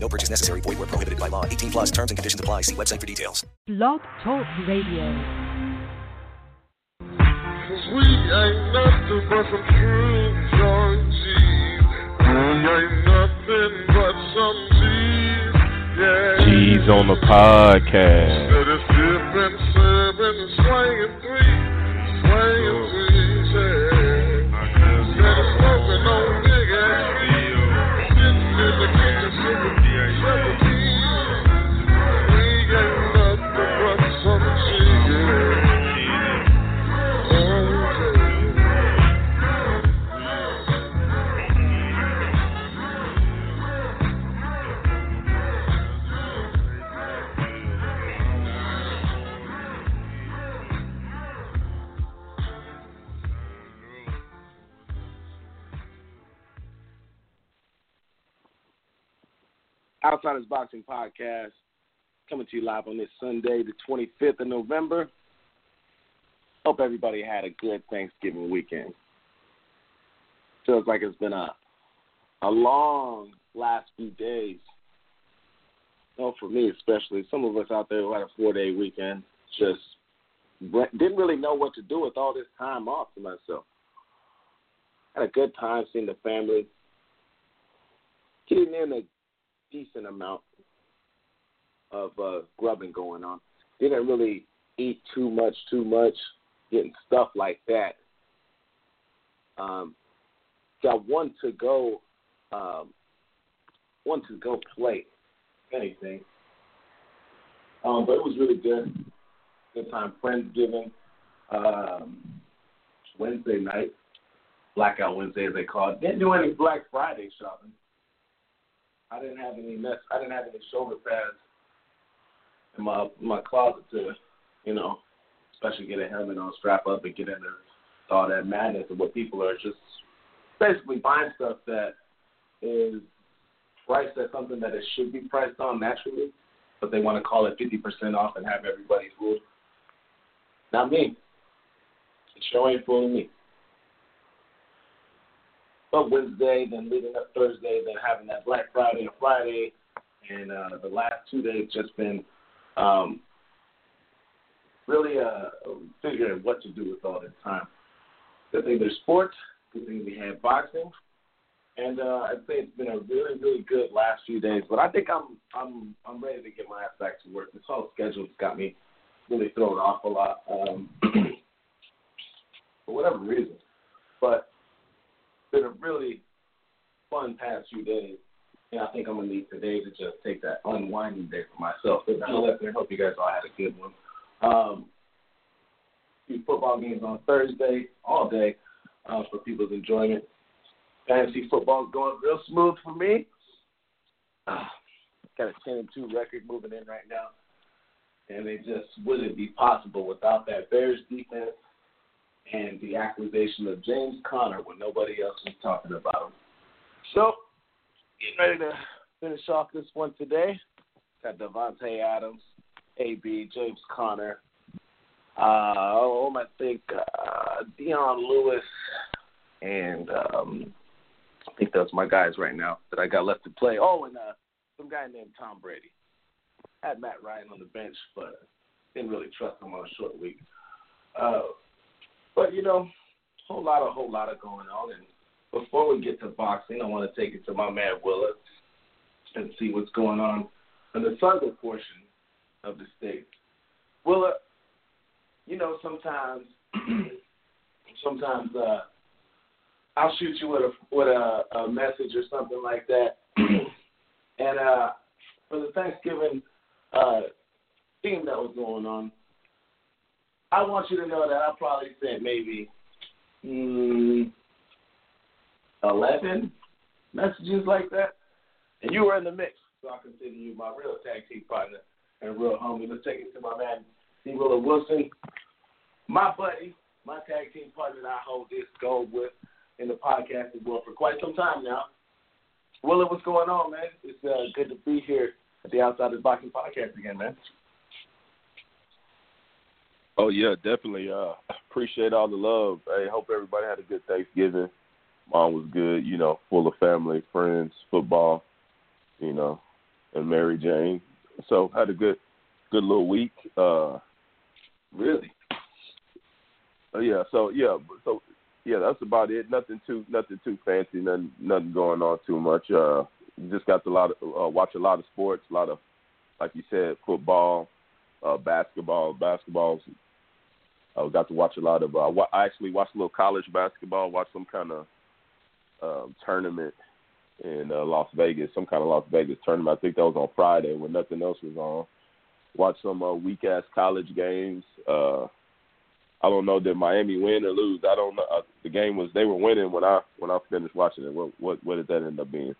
No purchase necessary. Void where prohibited by law. 18 plus terms and conditions apply. See website for details. Blog Talk Radio. Cause we ain't nothing but some true joy G's. We ain't nothing but some G's. Yeah. G's on the podcast. Instead of sipping, serving, and swinging three, swinging Outsiders Boxing Podcast coming to you live on this Sunday, the 25th of November. Hope everybody had a good Thanksgiving weekend. Feels like it's been a a long last few days. Well, for me especially, some of us out there who had a four day weekend just didn't really know what to do with all this time off to myself. Had a good time seeing the family, getting in a decent amount of uh, grubbing going on. Didn't really eat too much, too much, getting stuff like that. Um, got one to go, um, one to go plate, anything. Um, but it was really good. Good time. Friendsgiving, um, Wednesday night, Blackout Wednesday as they call it. Didn't do any Black Friday shopping. I didn't have any mess. I didn't have any shoulder pads in my my closet to, you know, especially get a helmet on, strap up, and get into all that madness of what people are just basically buying stuff that is priced at something that it should be priced on naturally, but they want to call it 50% off and have everybody fooled. Not me. The show ain't fooling me. But Wednesday, then leading up Thursday, then having that Black Friday and Friday, and uh, the last two days just been um, really uh, figuring what to do with all this time. Good thing there's sports. Good thing we had boxing, and uh, I'd say it's been a really, really good last few days. But I think I'm, I'm, I'm ready to get my ass back to work. This whole schedule's got me really thrown off a lot um, for whatever reason. But been a really fun past few days. And I think I'm gonna need today to just take that unwinding day for myself. But nonetheless, I hope you guys all had a good one. Um, few football games on Thursday, all day, uh, for people's enjoyment. Fantasy football's going real smooth for me. Uh, got a ten and two record moving in right now, and it just wouldn't be possible without that Bears defense and the acquisition of James Conner when nobody else was talking about him. So, getting ready to finish off this one today. Got Davante Adams, AB, James Conner. Uh, oh, I think uh, Dion Lewis, and um, I think that's my guys right now that I got left to play. Oh, and uh, some guy named Tom Brady. Had Matt Ryan on the bench, but didn't really trust him on a short week. Uh, but you know, whole lot of whole lot of going on. And before we get to boxing, I want to take it to my man Willa and see what's going on in the southern portion of the state. Willa, you know, sometimes, sometimes uh, I'll shoot you with a with a, a message or something like that, and uh, for the Thanksgiving uh, theme that was going on, I want you to know that I probably sent maybe mm, eleven messages like that, and you were in the mix, so I consider you my real tag team partner. and real homie. Let's take it to my man, D. Willa Wilson, my buddy, my tag team partner that I hold this gold with in the podcasting world for quite some time now. Willa, what's going on, man? It's uh, good to be here at the Outside the Boxing podcast again, man. Oh yeah, definitely. Uh, appreciate all the love. Hey, hope everybody had a good Thanksgiving. Mom was good, you know, full of family, friends, football, you know, and Mary Jane. So had a good, good little week. Uh, really? Uh, yeah. So yeah. So yeah, that's about it. Nothing too, nothing too fancy. Nothing, nothing going on too much. Uh, just got a lot of uh, watch a lot of sports. A lot of, like you said, football, uh, basketball. Basketball's I got to watch a lot of. Uh, I actually watched a little college basketball. Watched some kind of um, tournament in uh, Las Vegas, some kind of Las Vegas tournament. I think that was on Friday when nothing else was on. Watched some uh, weak ass college games. Uh, I don't know did Miami win or lose. I don't know. Uh, the game was they were winning when I when I finished watching it. What what what did that end up being?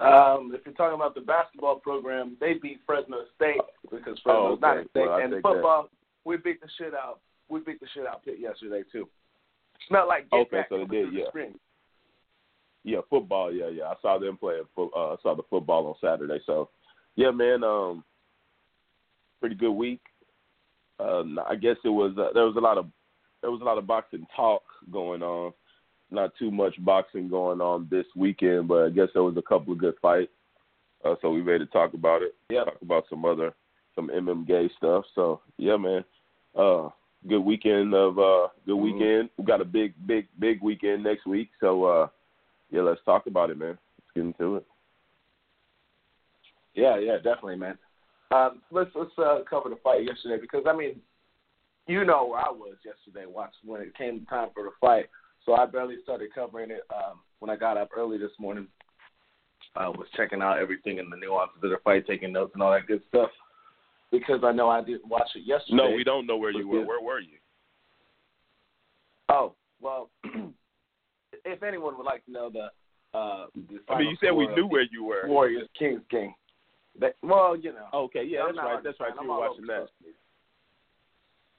Um, if you're talking about the basketball program, they beat Fresno State because Fresno's oh, okay. not a state. Well, and football, we beat the shit out. We beat the shit out Pitt yesterday too. Smelled like get okay, back so they did, yeah. Spring. Yeah, football. Yeah, yeah. I saw them playing. Uh, I saw the football on Saturday. So, yeah, man. Um, pretty good week. Uh, I guess it was. Uh, there was a lot of there was a lot of boxing talk going on. Not too much boxing going on this weekend, but I guess there was a couple of good fights. Uh, so we made to talk about it. Yeah. Talk about some other some MMA stuff. So yeah, man. Uh, good weekend of uh, good Mm-hmm. weekend. We got a big, big, big weekend next week. So uh, yeah, let's talk about it, man. Let's get into it. Yeah, yeah, definitely, man. Um, let's let's uh, cover the fight yesterday because I mean, you know where I was yesterday, watching when it came time for the fight. So I barely started covering it um, when I got up early this morning. I was checking out everything and the nuances of the fight, taking notes and all that good stuff because I know I didn't watch it yesterday. No, we don't know where you were. Where were you? Oh well, if anyone would like to know the, uh, the I mean, you said we knew where you were. Warriors Kings game. That, well, you know. Okay, yeah, that's right. That's right. You were watching that.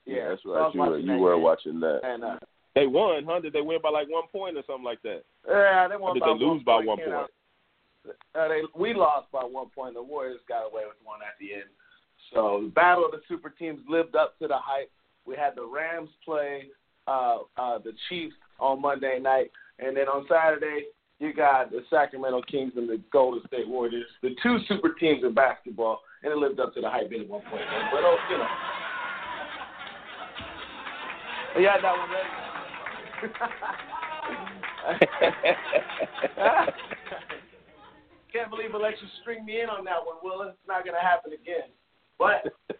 Yeah, that's right. You were watching you that were watching that. And uh, They won, huh? Did they win by like one point or something like that? yeah, they won. Or did by they lose one by point, one point? Uh, they we lost by one point. The Warriors got away with one at the end. So the battle of the super teams lived up to the hype. We had the Rams play uh, uh, the Chiefs on Monday night, and then on Saturday you got the Sacramento Kings and the Golden State Warriors, the two super teams in basketball, and it lived up to the hype at one point. But oh, you know, you that one ready. Can't believe it let you string me in on that one, Will. It's not going to happen again. But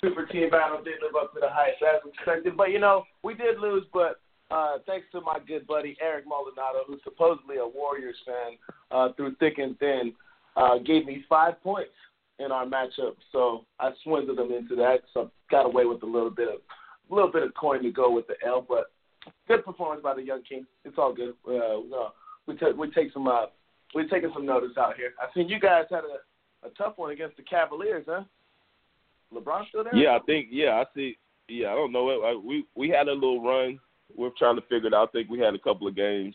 super team battle did live up to the hype as expected. But you know, we did lose, but uh, thanks to my good buddy Eric Maldonado, who's supposedly a Warriors fan uh, through thick and thin, uh, gave me five points in our matchup. So I swindled him into that. So got away with a little bit of a little bit of coin to go with the L, but good performance by the young king. It's all good. Uh, uh, we take we take some uh, we're taking some notice out here. I seen you guys had a, a tough one against the Cavaliers, huh? LeBron still there? Yeah, I think. Yeah, I see. Yeah, I don't know. We we had a little run. We're trying to figure it out. I think we had a couple of games.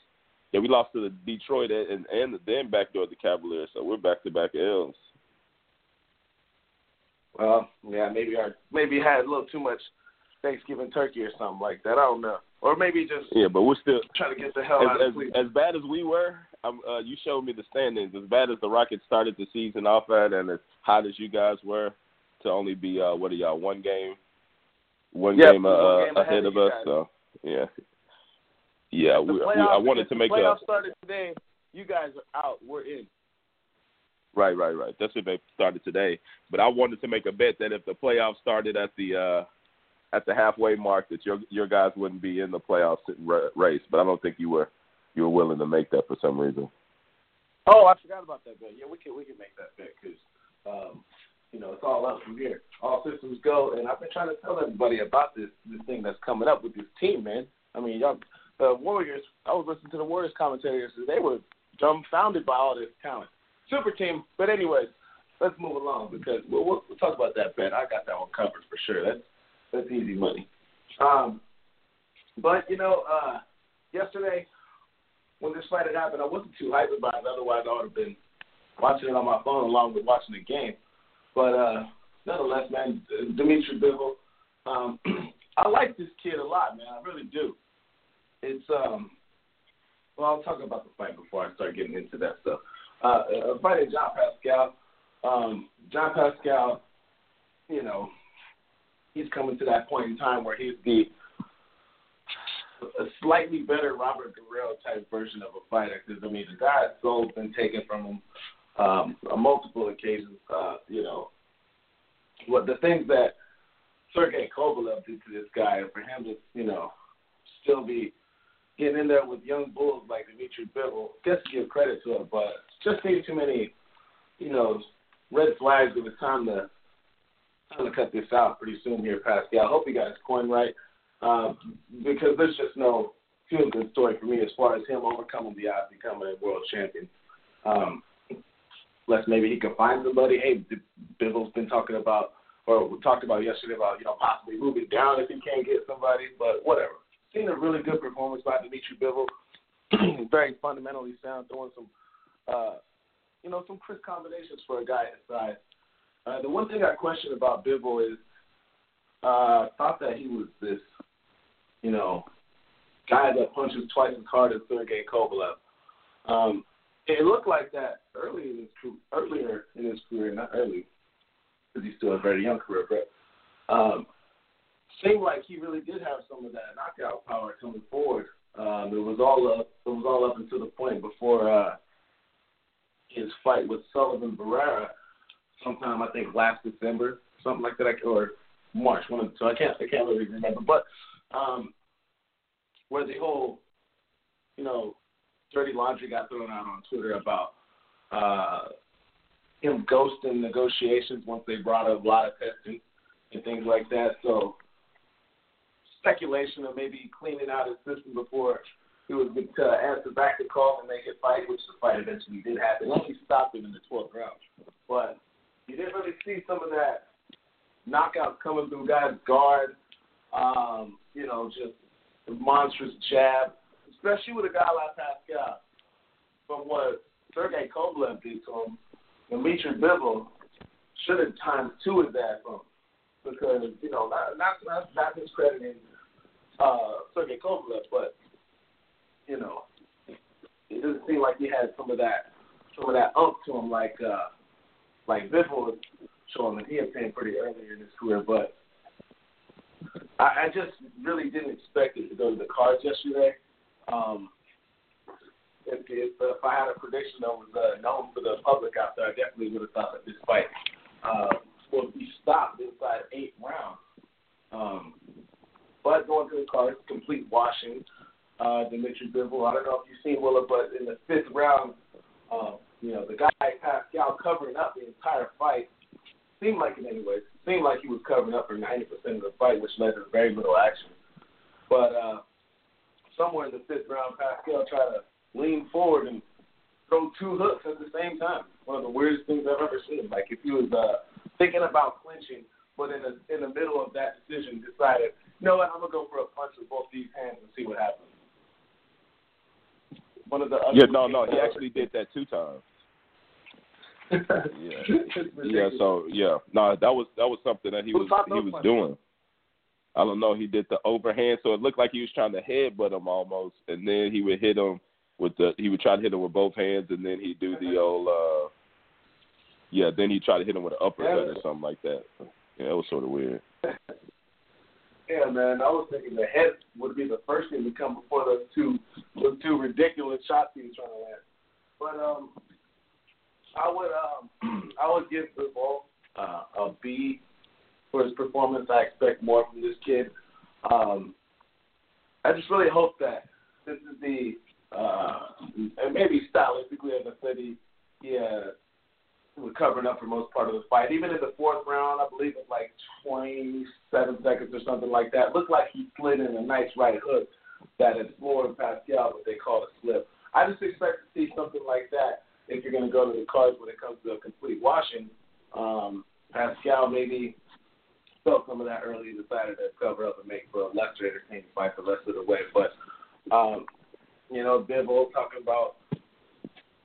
Yeah, we lost to the Detroit and and then backdoor the Cavaliers. So we're back to back L's. Well, yeah, maybe our maybe had a little too much Thanksgiving turkey or something like that. I don't know. Or maybe just Yeah, but we're still trying to get the hell out as, of as, Cleveland. as bad as we were, um, uh, you showed me the standings. As bad as the Rockets started the season off at, and as hot as you guys were, to only be uh, what are y'all one game, one Yep, game, one uh, game ahead ahead of us. guys. So yeah, yeah. The We, we, I wanted to the make a playoffs started today. You guys are out. We're in. right, right, right. That's if they started today. But I wanted to make a bet that if the playoffs started at the uh, at the halfway mark, that your your guys wouldn't be in the playoffs ra- race. But I don't think you were you were willing to make that for some reason. Oh, I forgot about that bet. Yeah, we can we can make that bet because um, you know it's all up from here. All systems go, and I've been trying to tell everybody about this this thing that's coming up with this team, man. I mean, y'all, the Warriors. I was listening to the Warriors commentators. They were dumbfounded by all this talent. Super team. But anyways, let's move along because we'll, we'll, we'll talk about that bet. I got that one covered for sure. That's that's easy money. Um, but you know, uh, yesterday when this fight had happened, I wasn't too hyped about it. Otherwise, I would have been watching it on my phone along with watching the game. But uh, nonetheless, man, Dimitri Bivol, um, I like this kid a lot, man. I really do. It's um, well, I'll talk about the fight before I start getting into that stuff. Uh, a fight at Jean Pascal. Um, Jean Pascal, you know, he's coming to that point in time where he's the a slightly better Robert Guerrero type version of a fighter. Because I mean, the guy's soul's been taken from him um, on multiple occasions. Uh, you know, what the things that Sergey Kovalev did to this guy, for him to you know still be getting in there with young bulls like Dimitri Bivol, just give credit to him, but just see too many, you know, red flags. It was time to time to cut this out pretty soon here, Pascal. I hope he got his coin right, um, because there's just no feel good story for me as far as him overcoming the odds, becoming a world champion. Um, unless maybe he can find somebody. Hey, Bivol's been talking about, or we talked about yesterday about you know possibly moving down if he can't get somebody, but whatever. Seen a really good performance by Dimitri Bivol. Very fundamentally sound, throwing some, uh, you know, some crisp combinations for a guy his size. Uh, the one thing I question about Bivol is, uh, thought that he was this, you know, guy that punches twice as hard as Sergey Kovalev. Um, it looked like that early in his earlier in his career, not early, because he's still a very young career, but um, seemed like he really did have some of that knockout power coming forward. Um, it was all up. It was all up until the point before uh, his fight with Sullivan Barrera, sometime I think last December, something like that, or March. One of, so I can't I can't really remember, but um, where the whole you know dirty laundry got thrown out on Twitter about uh, him ghosting negotiations once they brought up a lot of testing and things like that. So speculation of maybe cleaning out his system before he was to answer back the call and make it fight, which the fight eventually did happen. Only stopped him in the 12th round. But you didn't really see some of that knockout coming through guys' guard. Um, you know, just monstrous jab, especially with a guy like Pascal. From what Sergey Kovalev did to him, Dimitri Bivol should have times two of that from him because you know not not not, not discrediting uh, Sergey Kovalev, but you know it doesn't seem like he had some of that some of that up to him like uh, like Bivol was showing that he seen pretty early in his career, but I just really didn't expect it to go to the cards yesterday. Um, if, if, if I had a prediction that was uh, known for the public out there, I definitely would have thought that this fight uh, would be stopped inside eight rounds. Um, but going to the cards, complete washing. Uh, Dimitri Bivol. I don't know if you've seen Willa, but in the fifth round, uh, you know, the guy Pascal covering up the entire fight seemed like it anyways. Seemed like he was covering up for 90% of the fight, which led to very little action. But uh, somewhere in the fifth round, Pascal tried to lean forward and throw two hooks at the same time. One of the weirdest things I've ever seen. Like if he was uh, thinking about clinching, but in the in the middle of that decision decided, you know what, I'm gonna go for a punch with both these hands and see what happens. One of the other yeah, no, no, he actually did that two times. yeah, yeah. So yeah, no, that was that was something that he was he was doing. I don't know. He did the overhand, so it looked like he was trying to headbutt him almost, and then he would hit him with the. He would try to hit him with both hands, and then he'd do the old. uh Yeah, then he tried to hit him with an uppercut or something like that. Yeah, it was sort of weird. Yeah, man. I was thinking the head would be the first thing to come before those two those two ridiculous shots he was trying to land. But um, I would um I would give Bivol uh, a B for his performance. I expect more from this kid. Um, I just really hope that this is the uh, and maybe stylistically, as I said, he he uh, was covering up for most part of the fight. Even in the fourth round, I believe it like 27 seconds or something like that. Looked like he slid in a nice right hook that had Pascal, what they call a slip. I just expect to see something like that if you're going to go to the cards when it comes to a complete washing. Um, Pascal maybe felt some of that early, decided to cover up and make for a lesser entertaining fight the rest of the way. But um, you know, Bivol talking about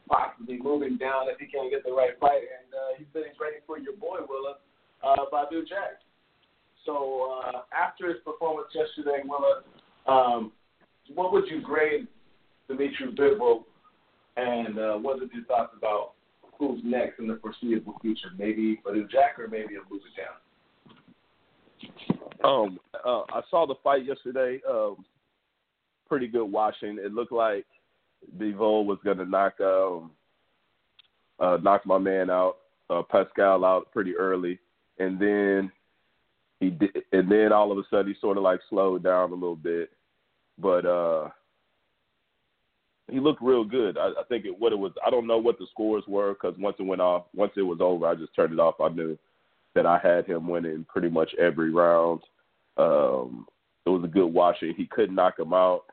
possibly moving down if he can't get the right fight, and uh, he said he's ready for your boy Willa uh, Badou Jack. So uh, after his performance yesterday, Willa, um, what would you grade Dimitri Bivol, and uh, what are your thoughts about who's next in the foreseeable future? Maybe Badou Jack or maybe a move down. Um, uh, I saw the fight yesterday. Um, pretty good watching. It looked like Bivol was to knock um, uh, knock my man out, uh, Pascal out pretty early, and then he did, and then all of a sudden he sort of like slowed down a little bit, but uh, he looked real good. I, I think it, what it was. I don't know what the scores were because once it went off, once it was over, I just turned it off. I knew that I had him winning pretty much every round. Um, it was a good washing. He couldn't knock him out,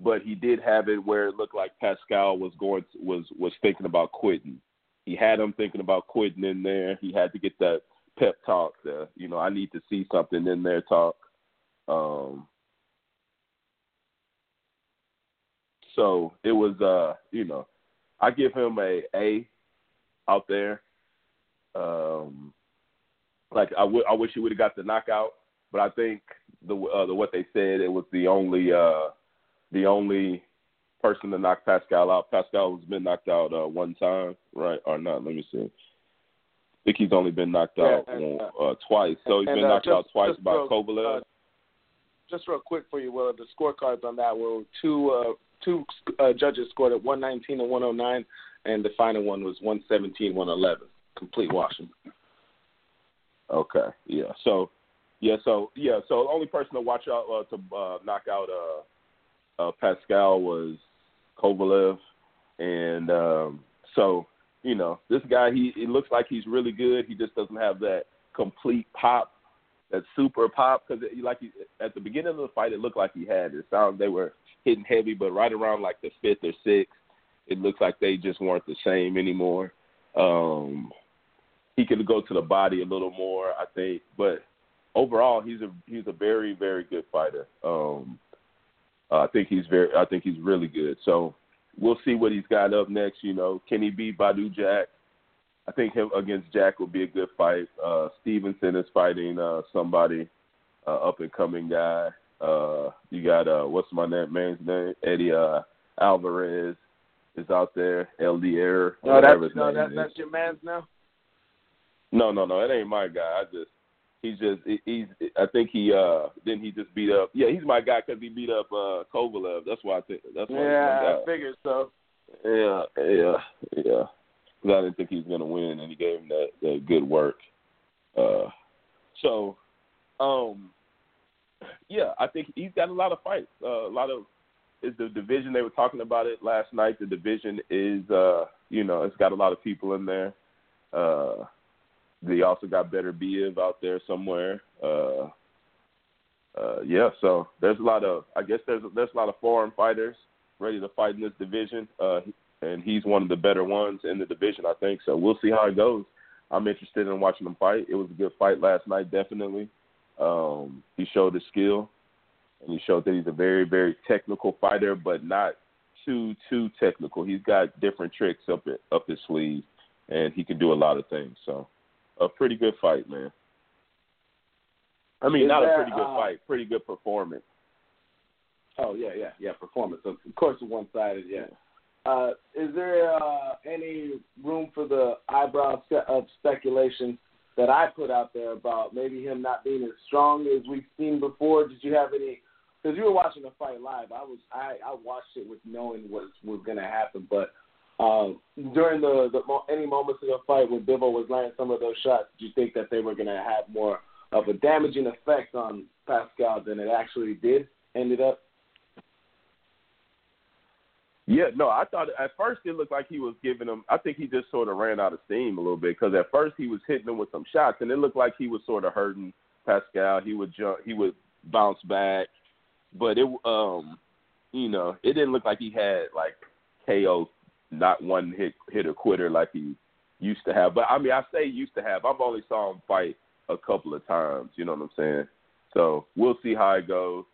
but he did have it where it looked like Pascal was going to, was was thinking about quitting. He had him thinking about quitting in there. He had to get that pep talk. The you know I need to see something in there talk. Um, so it was uh you know I give him a A out there. Um, like I, w- I wish he would have got the knockout, but I think the uh, the what they said it was the only uh, the only person to knock Pascal out. Pascal has been knocked out uh, one time, right or not? Let me see. I think he's only been knocked Yeah, out and, uh, uh, twice. So he's and, been uh, knocked just- out twice by real- Kovalev. uh, Just real quick for you, Will, the scorecards on that were two uh, two uh, judges scored at 119 and 109, and the final one was 117, 111. Complete washing. Okay. Yeah. So, yeah. So, yeah. So, the only person to watch out uh, to uh, knock out uh, uh, Pascal was Kovalev, and um, so you know this guy. He it looks like he's really good. He just doesn't have that complete pop, that super pop. Because like he, at the beginning of the fight, it looked like he had. It sounds they were hitting heavy, but right around like the fifth or sixth, it looks like they just weren't the same anymore. Um, he could go to the body a little more, I think. But overall, he's a he's a very very good fighter. Um, uh, I think he's very I think he's really good. So we'll see what he's got up next. You know, can he beat Badou Jack? I think him against Jack will be a good fight. Uh, Stevenson is fighting uh, somebody uh, up and coming guy. Uh, you got uh, what's my name, man's name? Eddie uh, Alvarez is out there. Eleider. No, that's no, that, that's your man's now. No, no, no, that ain't my guy. I just he's just he's. I think he uh then he just beat up. Yeah, he's my guy because he beat up uh Kovalev. That's why I think that's why. Yeah, I figured so. Yeah, yeah, yeah. I didn't think he was gonna win, and he gave him that, that good work. Uh, so, um, yeah, I think he's got a lot of fights. Uh, a lot of is the division they were talking about it last night. The division is, uh, you know, it's got a lot of people in there. Uh, they also got Beterbiev out there somewhere. Uh, uh, yeah, so there's a lot of, I guess there's there's a lot of foreign fighters ready to fight in this division, uh, and he's one of the better ones in the division, I think. So we'll see how it goes. I'm interested in watching him fight. It was a good fight last night, definitely. Um, he showed his skill, and he showed that he's a very, very technical fighter, but not too too technical. He's got different tricks up it, up his sleeve, and he can do a lot of things. So, a pretty good fight, man. I mean, Is not a pretty good uh, fight, pretty good performance. Oh yeah, yeah, yeah. Performance, of course, one sided. Yeah. Uh, is there uh, any room for the eyebrow of speculation that I put out there about maybe him not being as strong as we've seen before? Did you have any? Because you were watching the fight live, I was I, I watched it with knowing what was going to happen. But um, during the, the any moments of the fight when Bivol was landing some of those shots, did you think that they were going to have more of a damaging effect on Pascal than it actually did? Ended up. Yeah, no, I thought at first it looked like he was giving him. I think he just sort of ran out of steam a little bit because at first he was hitting him with some shots, and it looked like he was sort of hurting Pascal. He would jump, he would bounce back, but it, um, you know, it didn't look like he had like KO, not one hit hitter quitter like he used to have. But I mean, I say used to have. I've only saw him fight a couple of times. You know what I'm saying? So we'll see how it goes.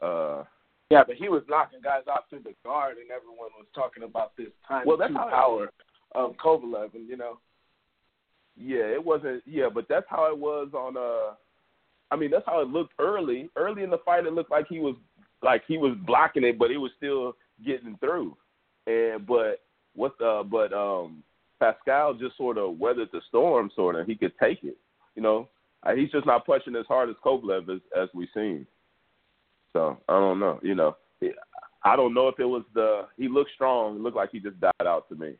Uh, yeah, but he was knocking guys out through the guard, and everyone was talking about this time well, that's how power of Kovalev, and you know. Yeah, it wasn't. Yeah, but that's how it was on. uh I mean, that's how it looked early. Early in the fight, it looked like he was like he was blocking it, but it was still getting through. And but what the but um Pascal just sort of weathered the storm, sort of. He could take it. You know, uh, he's just not punching as hard as Kovalev as as we've seen. So I don't know. You know, I don't know if it was the he looked strong. It looked like he just died out to me,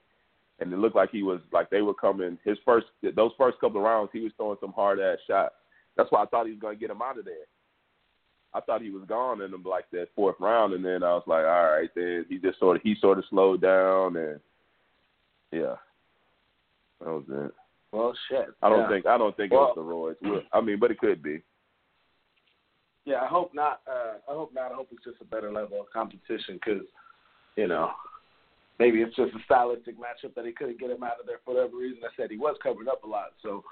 and it looked like he was like they were coming. His first those first couple of rounds, he was throwing some hard ass shots. That's why I thought he was going to get him out of there. I thought he was gone in the, like that fourth round, and then I was like, all right, then he just sort of he sort of slowed down, and yeah, that was it. Well, shit. I don't yeah. think I don't think Well- it was the Royds. I mean, but it could be. Yeah, I hope not. Uh, I hope not. I hope it's just a better level of competition because, you know, maybe it's just a stylistic matchup that he couldn't get him out of there for whatever reason. I said he was covered up a lot, so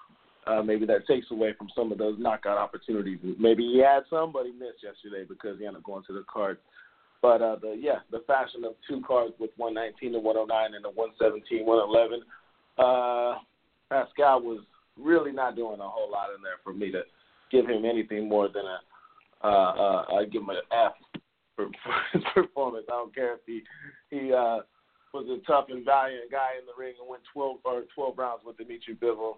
uh, maybe that takes away from some of those knockout opportunities. Maybe he had some, but he missed yesterday because he ended up going to the card. But uh, the yeah, the fashion of two cards with 119 to 109 and the 117, 111. Uh, Pascal was really not doing a whole lot in there for me to give him anything more than a uh, uh, I give him an F for, for his performance. I don't care if he he uh, was a tough and valiant guy in the ring and went 12 or 12 rounds with Dimitri Bivol.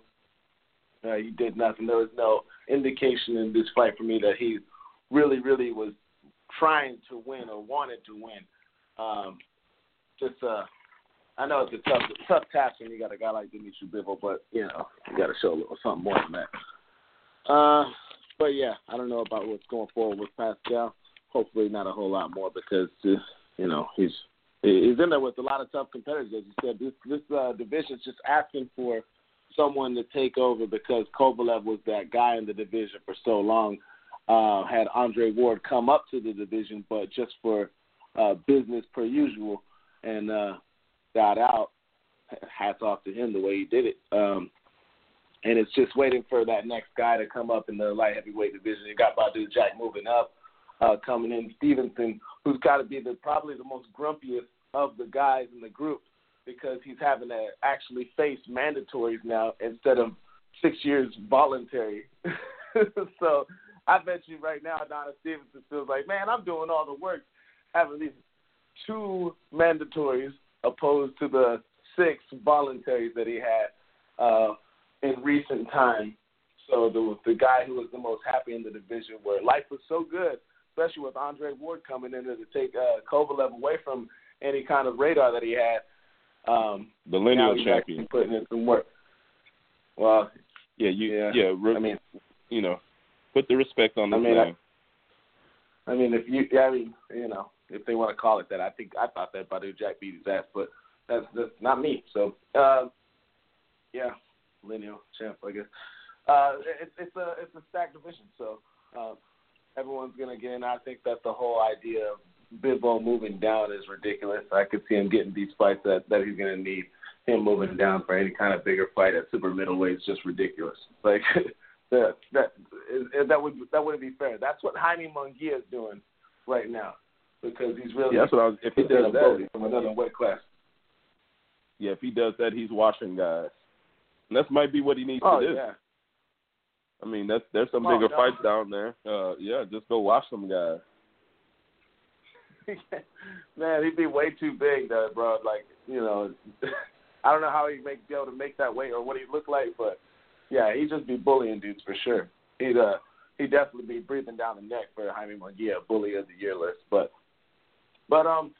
Uh, he did nothing. There was no indication in this fight for me that he really, really was trying to win or wanted to win. Um, just uh, I know it's a tough, tough task when you got a guy like Dimitri Bivol, but you know you got to show a little something more than that. Uh, but yeah, I don't know about what's going forward with Pascal. Hopefully, not a whole lot more because uh, you know he's he's in there with a lot of tough competitors. As you said, this this uh, division's just asking for someone to take over because Kovalev was that guy in the division for so long. Uh, had Andre Ward come up to the division, but just for uh, business per usual, and uh, got out. Hats off to him the way he did it. Um, and it's just waiting for that next guy to come up in the light heavyweight division. You got Badou Jack moving up, uh, coming in Stevenson, who's got to be the probably the most grumpiest of the guys in the group because he's having to actually face mandatories now instead of six years voluntary. so I bet you right now, Adonis Stevenson feels like, man, I'm doing all the work having these two mandatories opposed to the six voluntaries that he had uh, in recent time. So the the guy who was the most happy in the division, where life was so good, especially with Andre Ward coming in there to take uh, Kovalev away from any kind of radar that he had. Um, The lineal he's champion. putting in some work. Well, Yeah, you Yeah. yeah, re- I mean, you know, put the respect on the I mean, name. I mean, if you, I mean, you know, if they want to call it that, I think I thought that Badou Jack beat his ass, but that's that's not me. So, uh, yeah, lineal champ, I guess. Uh, it's it's a it's a stacked division, so uh, everyone's gonna get in. I think that the whole idea of Bivol moving down is ridiculous. I could see him getting these fights that that he's gonna need. Him moving down for any kind of bigger fight at super middleweight is just ridiculous. Like that that that would that wouldn't be fair. That's what Jaime Munguia is doing right now because he's really Yeah, that's what I was. If he does that, from another weight class. yeah, if he does that, he's washing guys. And that might be what he needs Oh to do. yeah. I mean, that's there's some Oh, bigger no. fights down there. Uh, yeah, just go watch some guys. Man, he'd be way too big, though, bro. Like, you know, I don't know how he'd make, be able to make that weight or what he'd look like, but yeah, he'd just be bullying dudes for sure. He'd uh, he'd definitely be breathing down the neck for Jaime Munguia, bully of the year list. But, but um,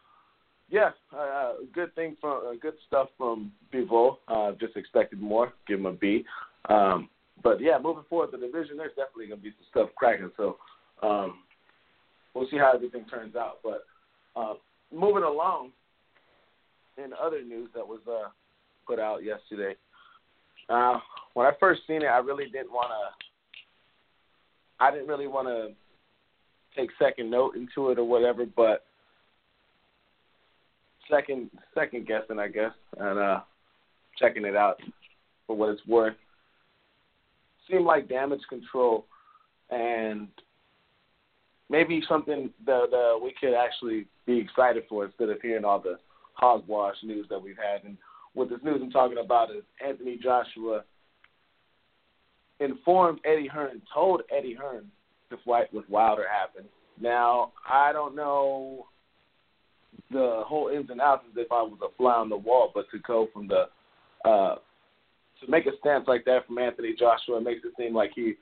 yeah, uh, good thing from uh, good stuff from Bivol. Uh, just expected more. Give him a B. Um, but yeah, moving forward, the division there's definitely gonna be some stuff cracking. So, um, we'll see how everything turns out. But uh, moving along, in other news that was uh, put out yesterday, uh, when I first seen it, I really didn't want to. I didn't really want to take second note into it or whatever, but second second guessing, I guess, and uh, checking it out. for what it's worth. Seemed like damage control, and maybe something that uh, we could actually be excited for instead of hearing all the hogwash news that we've had. And what this news I'm talking about is Anthony Joshua informed Eddie Hearn, told Eddie Hearn the fight with Wilder happened. Now, I don't know the whole ins and outs as if I was a fly on the wall, but to go from the uh to make a stance like that from Anthony Joshua makes it seem like he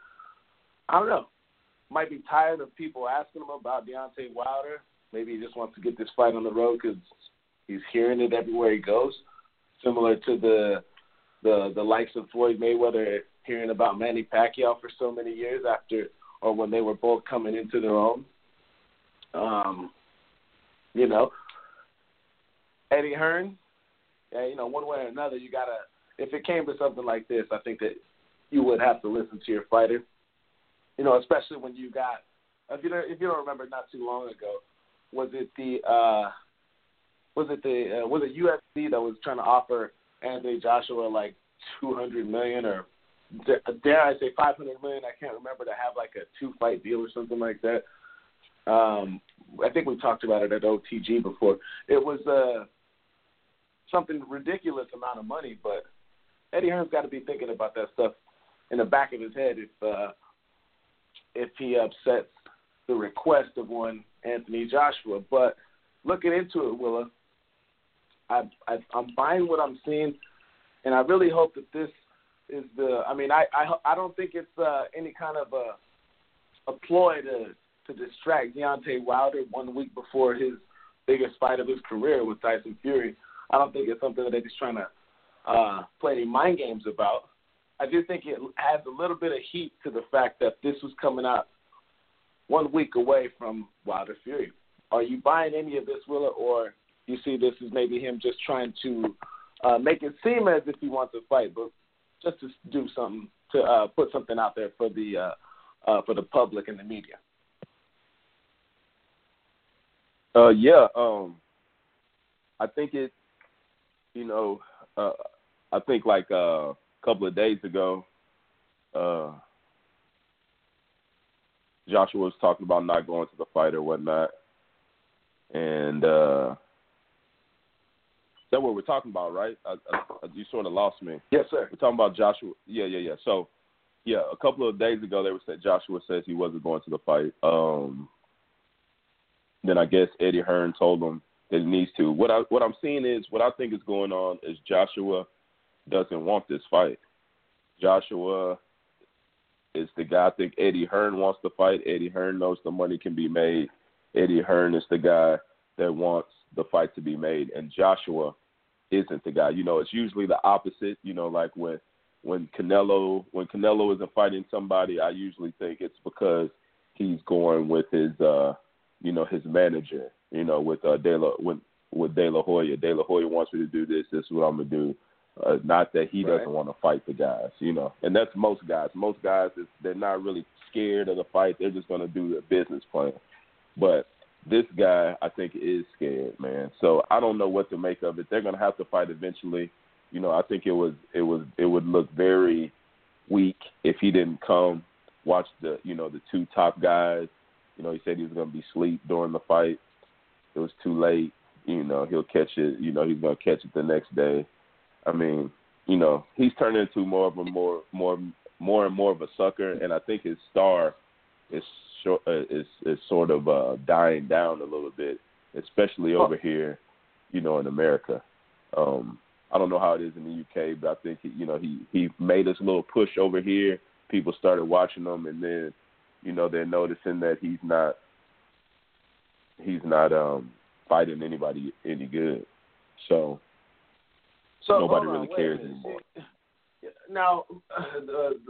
I don't know, might be tired of people asking him about Deontay Wilder. Maybe he just wants to get this fight on the road because he's hearing it everywhere he goes. Similar to the the the likes of Floyd Mayweather hearing about Manny Pacquiao for so many years after or when they were both coming into their own. Um, you know, Eddie Hearn, yeah, you know, one way or another, you gotta. If it came to something like this, I think that you would have to listen to your fighter. You know, especially when you got. If you don't, if you don't remember, not too long ago, was it the uh, was it the uh, was it UFC that was trying to offer Anthony Joshua like two hundred million or dare I say five hundred million? I can't remember to have like a two fight deal or something like that. Um, I think we talked about it at OTG before. It was uh, something ridiculous amount of money, but Eddie Hearn's got to be thinking about that stuff in the back of his head if uh, if he upsets the request of one Anthony Joshua. But looking into it, Willa, I, I I'm buying what I'm seeing, and I really hope that this is the. I mean, I I, I don't think it's uh, any kind of a a ploy to to distract Deontay Wilder one week before his biggest fight of his career with Tyson Fury. I don't think it's something that they're just trying to uh, play any mind games about. I do think it adds a little bit of heat to the fact that this was coming out one week away from Wilder Fury. Are you buying any of this, Willa, or you see this as maybe him just trying to uh, make it seem as if he wants to fight, but just to do something to uh, put something out there for the uh, uh, for the public and the media? Uh, yeah, um, I think it. You know, uh, I think like uh, a couple of days ago, uh, Joshua was talking about not going to the fight or whatnot, and uh, is that what we're talking about, right? I, I, you sort of lost me. Yes, sir. We're talking about Joshua. Yeah, yeah, yeah. So, yeah, a couple of days ago, they were saying Joshua says he wasn't going to the fight. Um, then I guess Eddie Hearn told him that he needs to. What I what I'm seeing is what I think is going on is Joshua doesn't want this fight. Joshua is the guy. I think Eddie Hearn wants to fight. Eddie Hearn knows the money can be made. Eddie Hearn is the guy that wants the fight to be made, and Joshua isn't the guy. You know, it's usually the opposite. You know, like when when Canelo when Canelo isn't fighting somebody, I usually think it's because he's going with his uh you know, his manager, you know, with uh, De La with with De La Hoya. De La Hoya wants me to do this. This is what I'm gonna do. Uh, not that he Right. doesn't want to fight the guys, you know, and that's most guys. Most guys, is, they're not really scared of the fight. They're just gonna do their business plan. But this guy, I think, is scared, man. So I don't know what to make of it. They're gonna have to fight eventually. You know, I think it was it was it would look very weak if he didn't come. Watch the you know the two top guys you know, he said he was going to be asleep during the fight. It was too late. You know, he'll catch it. You know, he's going to catch it the next day. I mean, you know, he's turned into more of a more more more and more of a sucker, and I think his star is short, uh, is is sort of uh, dying down a little bit, especially over here, you know, in America. Um, I don't know how it is in the UK, but I think he, you know he he made a little push over here. People started watching him, and then you know they're noticing that he's not he's not um fighting anybody any good so So Nobody on, really cares anymore. Now, uh, the,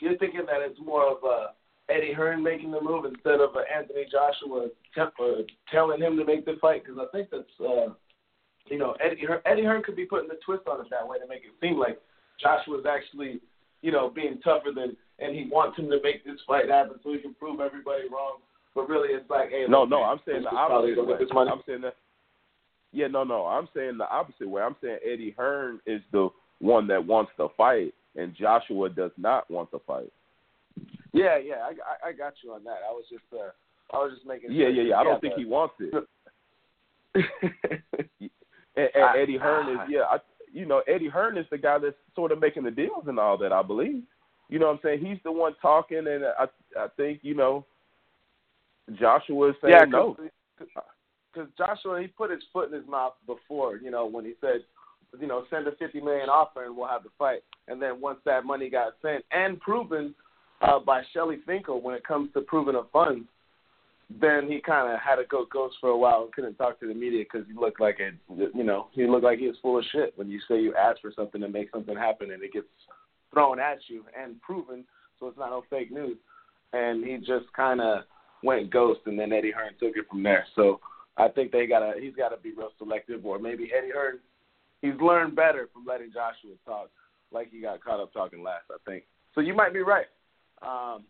you're thinking that it's more of uh, Eddie Hearn making the move instead of uh, Anthony Joshua te- uh, telling him to make the fight? Because I think that's, uh, you know, Eddie Hearn, Eddie Hearn could be putting the twist on it that way to make it seem like Joshua's actually, you know, being tougher than, and he wants him to make this fight happen so he can prove everybody wrong. But really, it's like, hey, no look, no man, i'm saying the opposite gonna way get this money. i'm saying that yeah no no i'm saying the opposite way i'm saying eddie hearn is the one that wants to fight, and Joshua does not want to fight. Yeah, yeah, I, I, I got you on that. I was just, uh, I was just making. Yeah, sure yeah, yeah. I don't think he wants it. and, and I- Eddie Hearn is, yeah, I, you know, Eddie Hearn is the guy that's sort of making the deals and all that. I believe. You know what I'm saying? He's the one talking, and I, I think you know, Joshua is saying yeah, no. Because Joshua, he put his foot in his mouth before, you know, when he said, you know, send a fifty million offer and we'll have the fight. And then once that money got sent and proven uh, by Shelly Finkel when it comes to proving of funds, then he kind of had to go ghost for a while and couldn't talk to the media because he looked like a, you know, he looked like he was full of shit when you say you ask for something to make something happen and it gets thrown at you and proven, so it's not no fake news. And he just kind of went ghost, and then Eddie Hearn took it from there. So I think they gotta, he's got to be real selective, or maybe Eddie Hearn, he's learned better from letting Joshua talk, like he got caught up talking last. I think. So you might be right. Um,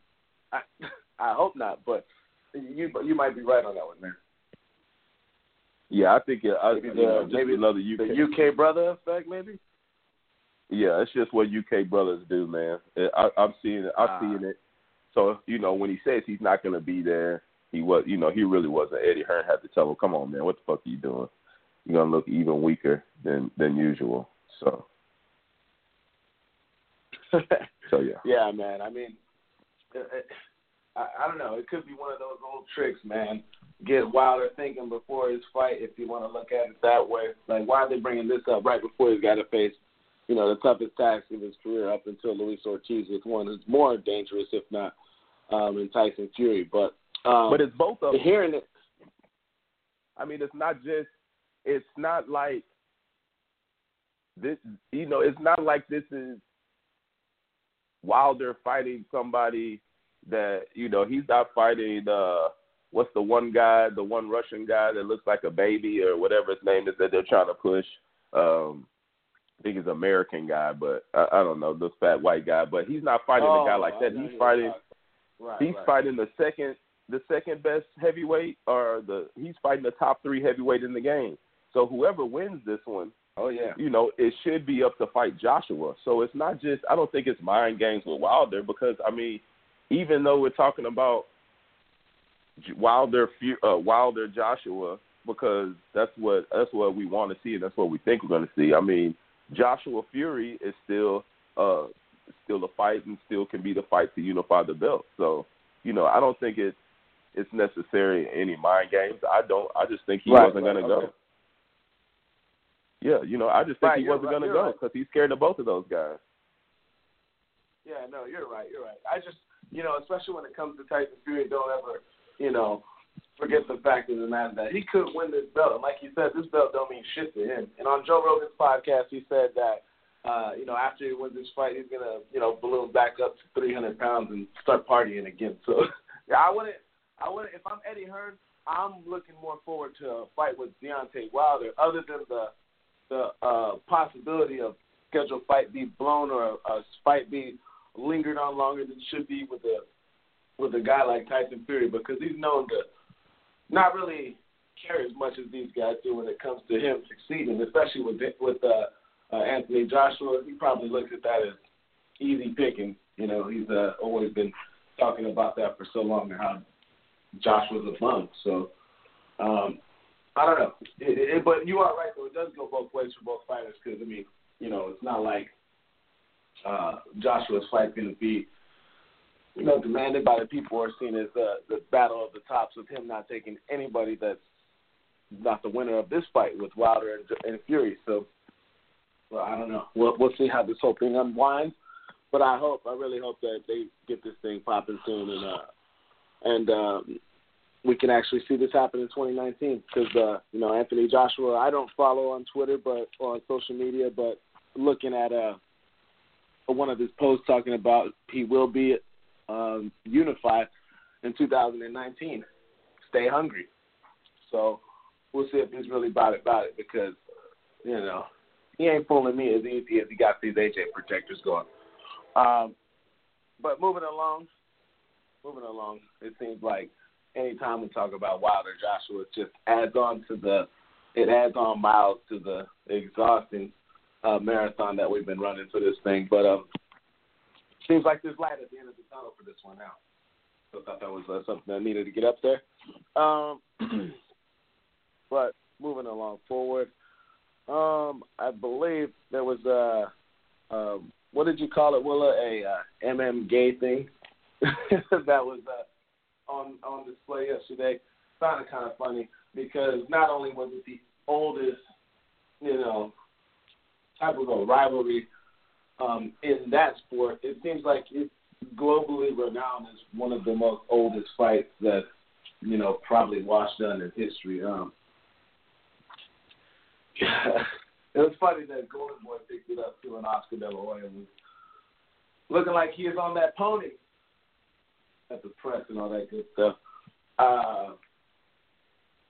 I I hope not, but you you might be right on that one, man. Yeah, I think it, I, Maybe the- know, maybe another UK. The UK brother effect, maybe. Yeah, it's just what UK brothers do, man. I, I'm seeing it. I'm Ah. seeing it. So you know, when he says he's not going to be there, he was, you know, he really wasn't. Eddie Hearn had to tell him, "Come on, man, what the fuck are you doing? You're gonna look even weaker than than usual." So, so yeah. yeah, man. I mean, I, I don't know. It could be one of those old tricks, man. Get Wilder thinking before his fight, if you want to look at it that way. Like, why are they bringing this up right before he's got to face, you know, the toughest task of his career up until Luis Ortiz with one who's more dangerous, if not, um, in Tyson Fury. But um, But it's both of them. hearing it. I mean, it's not just. It's not like this. You know, it's not like this is Wilder fighting somebody that you know he's not fighting. uh What's the one guy, the one Russian guy that looks like a baby or whatever his name is that they're trying to push? Um I think he's an American guy, but I, I don't know this fat white guy. But he's not fighting Oh, a guy like that. He's fighting. Right, He's right. fighting the second the second best heavyweight or the he's fighting the top three heavyweight in the game. So whoever wins this one, Oh yeah. you know, it should be up to fight Joshua. So it's not just I don't think it's mind games with Wilder because I mean, even though we're talking about Wilder uh, Wilder Joshua because that's what that's what we want to see and that's what we think we're going to see. I mean, Joshua Fury is still uh still a fight and still can be the fight to unify the belt. So, you know, I don't think it's it's necessary any mind games. I don't. I just think he Right, wasn't right, going to okay. go. Yeah, you know, I just think Right, he wasn't going to go because he's scared of both of those guys. Yeah, no, you're right. You're right. I just, you know, especially when it comes to Tyson Fury, don't ever, you know, forget the fact of the matter that he could win this belt. And like you said, this belt don't mean shit to him. And on Joe Rogan's podcast, he said that, uh, you know, after he wins this fight, he's gonna, you know, balloon back up to 300 pounds and start partying again. So, yeah, I wouldn't, I wouldn't. If I'm Eddie Hearn, I'm looking more forward to a fight with Deontay Wilder, other than the the uh, possibility of scheduled fight be blown or a, a fight be lingered on longer than it should be with a with a guy like Tyson Fury because he's known to not really care as much as these guys do when it comes to him succeeding, especially with with uh, uh, Anthony Joshua. He probably looks at that as easy picking. You know, he's uh, always been talking about that for so long and how Joshua's a bum. So. Um, I don't know, it, it, but you are right though. It does go both ways for both fighters because I mean, you know, it's not like uh, Joshua's fight going to be, you know, demanded by the people are seen as the the battle of the tops with him not taking anybody that's not the winner of this fight with Wilder and, and Fury. So, well, I don't know. We'll we'll see how this whole thing unwinds. But I hope, I really hope that they get this thing popping soon and uh and um we can actually see this happen in 2019 because uh, you know Anthony Joshua. I don't follow on Twitter, but or on social media, but looking at uh, one of his posts talking about he will be um, unified in 2019. Stay hungry. So we'll see if he's really about it, about it because you know he ain't fooling me as easy as he got these AJ protectors going. Um, but moving along, moving along, it seems like anytime we talk about Wilder Joshua, it just adds on to the it adds on miles to the exhausting uh, marathon that we've been running for this thing. But um, seems like there's light at the end of the tunnel for this one now. So I thought that was uh, something I needed to get up there. Um, but moving along forward, um, I believe there was a um, what did you call it, Willa? A uh, MM gay thing that was uh, on on display yesterday. Found it kind of funny because not only was it the oldest, you know, type of a rivalry um, in that sport, it seems like it's globally renowned as one of the most oldest fights that you know probably washed done in history. Um, it was funny that Golden Boy picked it up too, and Oscar De La Hoya looking like he was on that pony at the press and all that good stuff. Uh,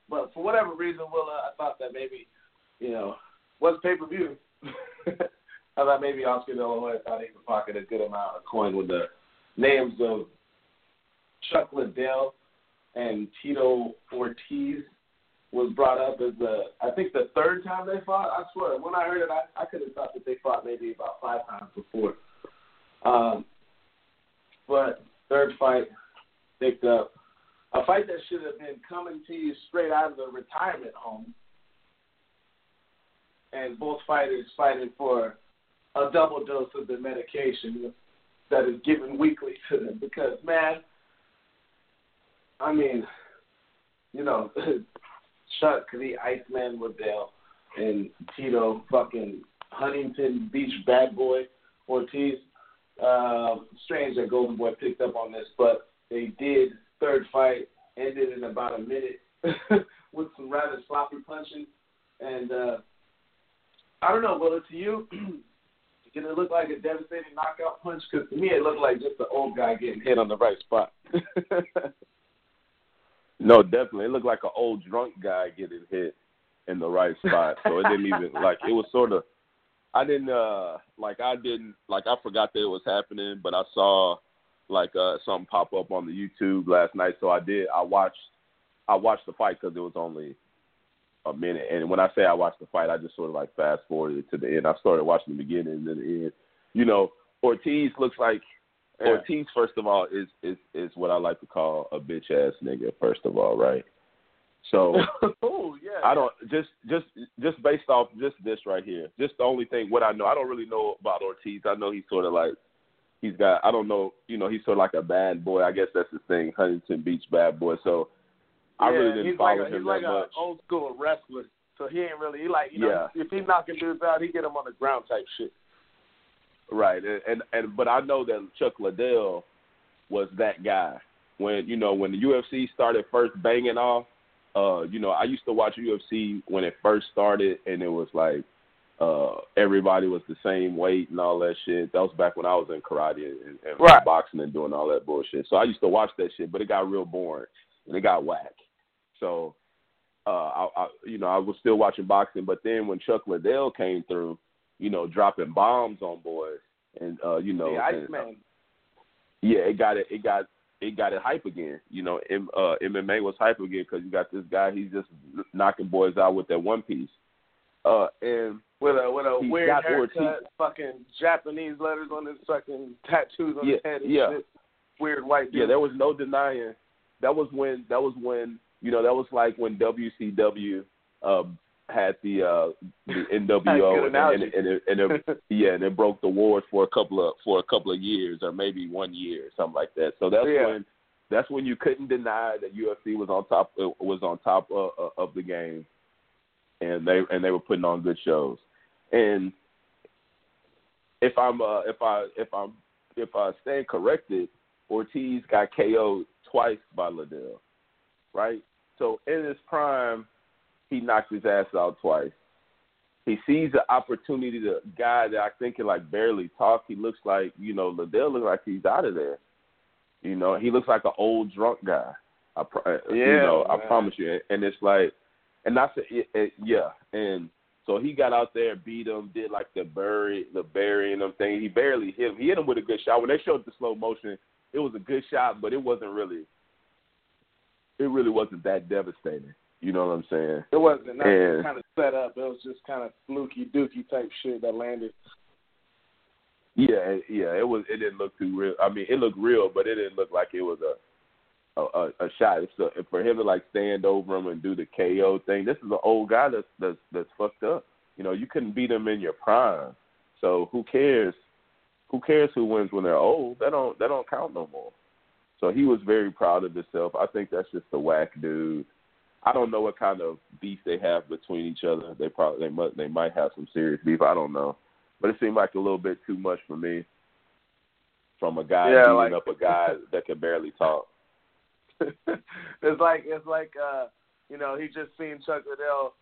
but for whatever reason, Willa, I thought that maybe, you know, was pay per view. I thought maybe Oscar De La Hoya thought he could pocket a good amount of coin with the names of Chuck Liddell and Tito Ortiz was brought up as the I think the third time they fought. I swear, when I heard it, I, I could have thought that they fought maybe about five times before. Um, but third fight picked up a fight that should have been coming to you straight out of the retirement home, and both fighters fighting for a double dose of the medication that is given weekly to them. Because man, I mean, you know. Chuck the Iceman Liddell and Tito fucking Huntington Beach bad boy Ortiz. Uh, strange that Golden Boy picked up on this, but they did. Third fight ended in about a minute with some rather sloppy punching. And uh, I don't know, Will, to you, did it look like a devastating knockout punch? Because to me, it looked like just an old guy getting hit on the right spot. No, definitely. It looked like an old drunk guy getting hit in the right spot. So it didn't even like it was sort of I didn't uh like I didn't like I forgot that it was happening, but I saw like uh something pop up on the YouTube last night. So I did I watched I watched the fight because it was only a minute. And when I say I watched the fight, I just sort of like fast forwarded to the end. I started watching the beginning and then the end. You know, Ortiz looks like Yeah. Ortiz, first of all, is is is what I like to call a bitch ass nigga. First of all, right? So oh yeah. I don't just just just based off just this right here. Just the only thing what I know. I don't really know about Ortiz. I know he's sort of like he's got. I don't know. You know, he's sort of like a bad boy. I guess that's his thing. Huntington Beach bad boy. So I yeah, really didn't he's follow like a, him he's like that a much. old school wrestler. So he ain't really he like you know Yeah. if he's knocking dudes out, he get them on the ground type shit. Right, and, and and but I know that Chuck Liddell was that guy when you know when the UFC started first banging off. Uh, you know, I used to watch UFC when it first started, and it was like uh everybody was the same weight and all that shit. That was back when I was in karate and, and Right. boxing and doing all that bullshit. So I used to watch that shit, but it got real boring and it got whack. So uh I, I you know, I was still watching boxing, but then when Chuck Liddell came through, you know, dropping bombs on boys and uh, you know, the and, uh, yeah, it got it. It got it got it hype again. You know, M, uh, MMA was hype again because you got this guy. He's just knocking boys out with that one piece. Uh, and With a with a weird haircut, Ortiz. fucking Japanese letters on his fucking tattoos on Yeah, his head and yeah. shit. Weird white dude. yeah, there was no denying. That was when. That was when. You know, that was like when WCW um, had the uh, the NWO and, and, and, it, and it, yeah, and it broke the wars for a couple of for a couple of years or maybe one year or something like that. So that's Yeah. when that's when you couldn't deny that UFC was on top uh, was on top of, of the game, and they and they were putting on good shows. And if I'm uh, if I if I'm if I stand corrected, Ortiz got KO'd twice by Liddell, right? So in his prime, he knocked his ass out twice. He sees the opportunity to guy that I think can like barely talk. He looks like you know Liddell looks like he's out of there. You know he looks like an old drunk guy. I pro- uh, you Yeah, know I promise you. And it's like, and it, it, yeah. And so he got out there, beat him, did like the bury the burying him thing. He barely hit him. He hit him with a good shot. When they showed the slow motion, it was a good shot, but it wasn't really. It really wasn't that devastating. You know what I'm saying? It wasn't nothing And- kind of set up. It was just kind of fluky dookie type shit that landed. Yeah, yeah. It was. It didn't look too real. I mean, it looked real, but it didn't look like it was a a, a, a shot. So for him to like stand over him and do the KO thing, this is an old guy that's that's that's fucked up. You know, you couldn't beat him in your prime. So who cares? Who cares who wins when they're old? That don't that don't count no more. So he was very proud of himself. I think that's just a whack dude. I don't know what kind of beef they have between each other. They probably they might they might have some serious beef. I don't know, but it seemed like a little bit too much for me from a guy Yeah, beating like- up a guy that can barely talk. it's like it's like uh you know he just seen Chuck Liddell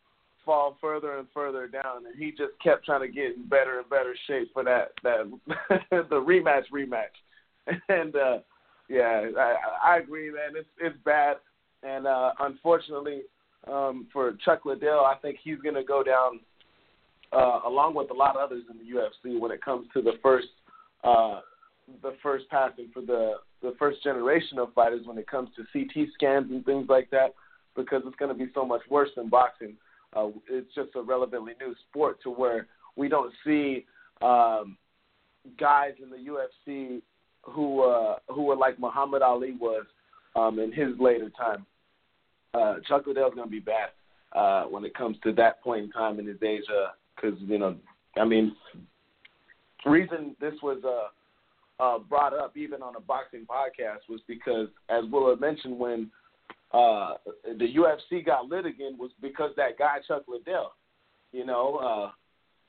fall further and further down, and he just kept trying to get in better and better shape for that that the rematch rematch. And uh yeah, I, I agree, man. It's it's bad, and uh unfortunately um for Chuck Liddell, I think he's gonna go down uh along with a lot of others in the UFC when it comes to the first uh the first passing for the the first generation of fighters when it comes to CT scans and things like that, because it's going to be so much worse than boxing. Uh, it's just a relatively new sport to where we don't see um, guys in the UFC who uh, who are like Muhammad Ali was um, in his later time. Uh, Chuck Liddell's going to be bad uh, when it comes to that point in time in his age, because you know, I mean, reason this was uh, uh, brought up even on a boxing podcast was because, as Will had mentioned, when uh, the UFC got lit again was because that guy Chuck Liddell. You know, uh,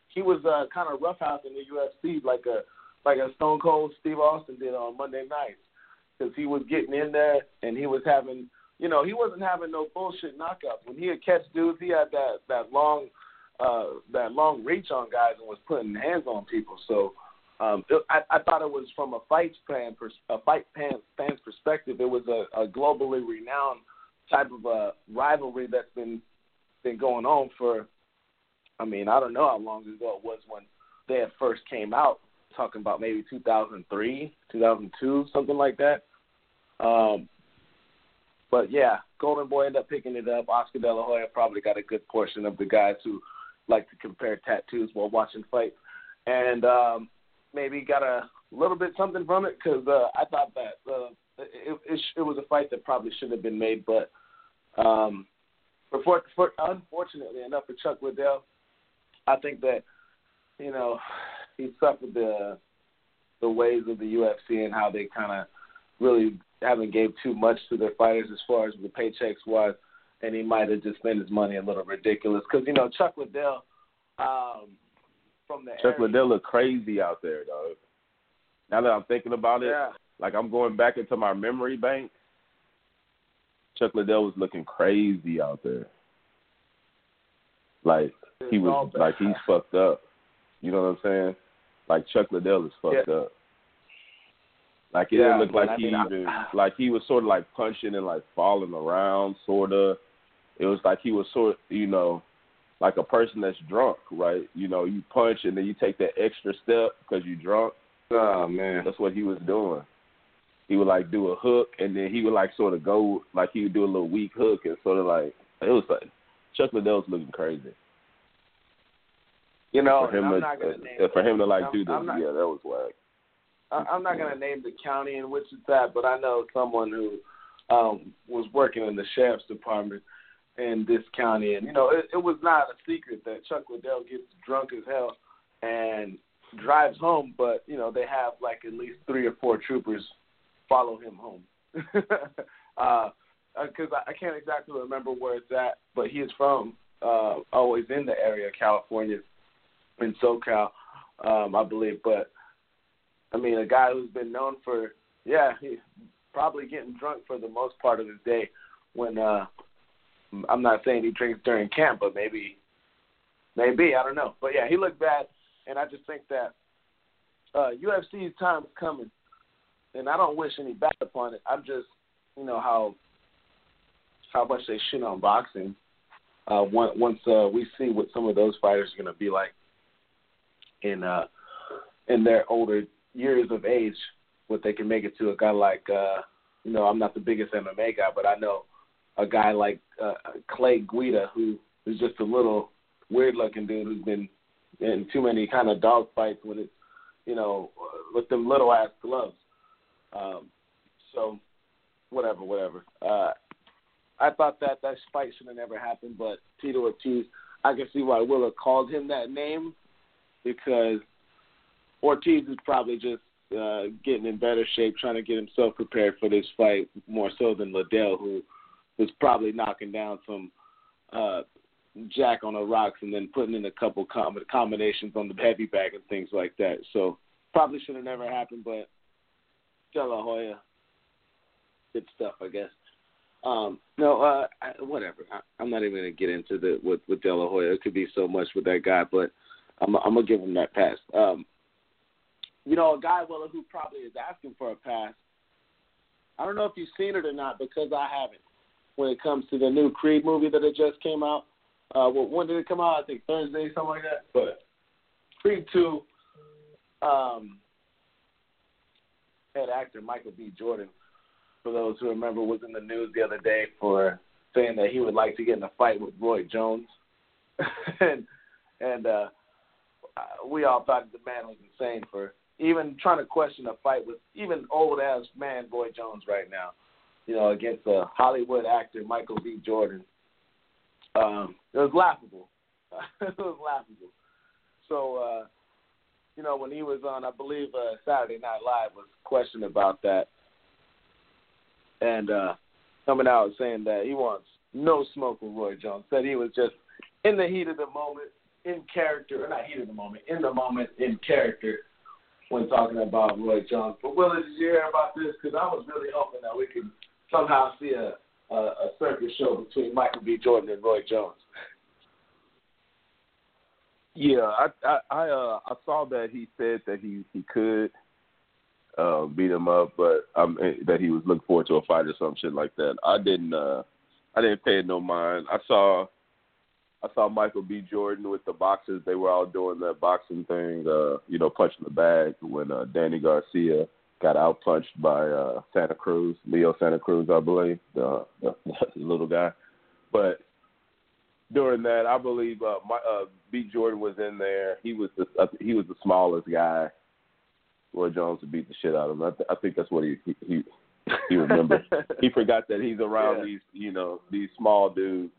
he was uh, kind of roughhouse in the UFC like a like a Stone Cold Steve Austin did on Monday nights because he was getting in there and he was having, you know, he wasn't having no bullshit knockouts. When he would catch dudes, he had that that long uh, that long reach on guys and was putting hands on people. So um, it, I, I thought it was from a fight fan, pers- a fight fan, fan's perspective. It was a, a globally renowned type of a rivalry that's been been going on for. I mean, I don't know how long ago it was when they had first came out, talking about maybe 2003, 2002, something like that. Um, but yeah, Golden Boy ended up picking it up. Oscar De La Hoya probably got a good portion of the guys who like to compare tattoos while watching fights, and um, maybe got a little bit something from it because uh, I thought that uh, it, it, it was a fight that probably should have been made, but um, for, for, unfortunately enough for Chuck Liddell, I think that you know he suffered the the ways of the UFC and how they kind of really haven't gave too much to their fighters as far as the paychecks was, and he might have just spent his money a little ridiculous because you know Chuck Liddell. Um, from the Chuck area, Liddell look crazy out there, dog. Now that I'm thinking about it, yeah, like I'm going back into my memory bank. Chuck Liddell was looking crazy out there. Like he was like he's fucked up. You know what I'm saying? Like Chuck Liddell is fucked Yeah. up. Like it Yeah, didn't look like I he mean, I- even like he was sort of like punching and like falling around, sorta. It was like he was sort, of, you know, like a person that's drunk, right? You know, you punch and then you take that extra step because you're drunk. Oh man, That's what he was doing. He would like do a hook and then he would like sort of go like he would do a little weak hook and sort of like it was like Chuck Liddell's looking crazy. you know, for him I'm to not gonna name uh, for him to like I'm- do this, yeah, that was whack. I'm not going to name the county in which it's at, but I know someone who um, was working in the sheriff's department in this county, and you know, it, it was not a secret that Chuck Liddell gets drunk as hell and drives home, but you know, they have like at least three or four troopers follow him home. uh, because I, I can't exactly remember where it's at, but he is from uh, always in the area, of California, in SoCal, um, I believe. But I mean, a guy who's been known for yeah, he's probably getting drunk for the most part of his day. When uh, I'm not saying he drinks during camp, but maybe, maybe I don't know. But yeah, he looked bad, and I just think that uh, UFC's time is coming, and I don't wish any bad upon it. I'm just, you know how how much they shit on boxing. Uh, once once uh, we see what some of those fighters are going to be like in uh, in their older years of age, what they can make it to a guy like uh, you know I'm not the biggest MMA guy, but I know a guy like uh, Clay Guida, who is just a little weird looking dude who's been in too many kind of dog fights with it, you know, with them little ass gloves. Um, so, whatever, whatever. Uh, I thought that that fight should have never happened, but Tito Ortiz, I can see why Willa called him that name because Ortiz is probably just uh, getting in better shape, trying to get himself prepared for this fight more so than Liddell, who was probably knocking down some uh, jack on the rocks and then putting in a couple com- combinations on the heavy bag and things like that. So probably should have never happened, but De La Hoya, good stuff, I guess. Um, no, uh, I, whatever. I, I'm not even gonna get into the with with De La Hoya. It could be so much with that guy, but I'm, I'm gonna give him that pass. Um, you know, a guy Willa who probably is asking for a pass. I don't know if you've seen it or not because I haven't. When it comes to the new Creed movie that it just came out, uh, well, when did it come out? I think Thursday, something like that. But Creed Two, um, head actor Michael B. Jordan, for those who remember, was in the news the other day for saying that he would like to get in a fight with Roy Jones, and and uh, we all thought the man was insane for even trying to question a fight with even old ass man Roy Jones right now, you know, against a Hollywood actor Michael B. Jordan. Um, it was laughable. it was laughable. So, uh, you know, when he was on, I believe uh, Saturday Night Live was questioned about that, and uh, coming out saying that he wants no smoke with Roy Jones. Said he was just in the heat of the moment, in character, or not heat of the moment, in the moment, in character, when talking about Roy Jones. But Willis, did you hear about this? Because I was really hoping that we could somehow see a, a, a circus show between Michael B. Jordan and Roy Jones. Yeah, I I I, uh, I saw that he said that he he could uh, beat him up, but um that he was looking forward to a fight or some shit like that. I didn't uh I didn't pay it no mind. I saw I saw Michael B. Jordan with the boxers. They were all doing that boxing thing, uh, you know, punching the bag when uh, Danny Garcia got out punched by uh, Santa Cruz, Leo Santa Cruz, I believe, the, the, the little guy. But during that, I believe uh, my, uh, B. Jordan was in there. He was the uh, he was the smallest guy. Roy Jones would beat the shit out of him. I, th- I think that's what he he he, he remembered. he forgot that he's around Yeah. these you know these small dudes.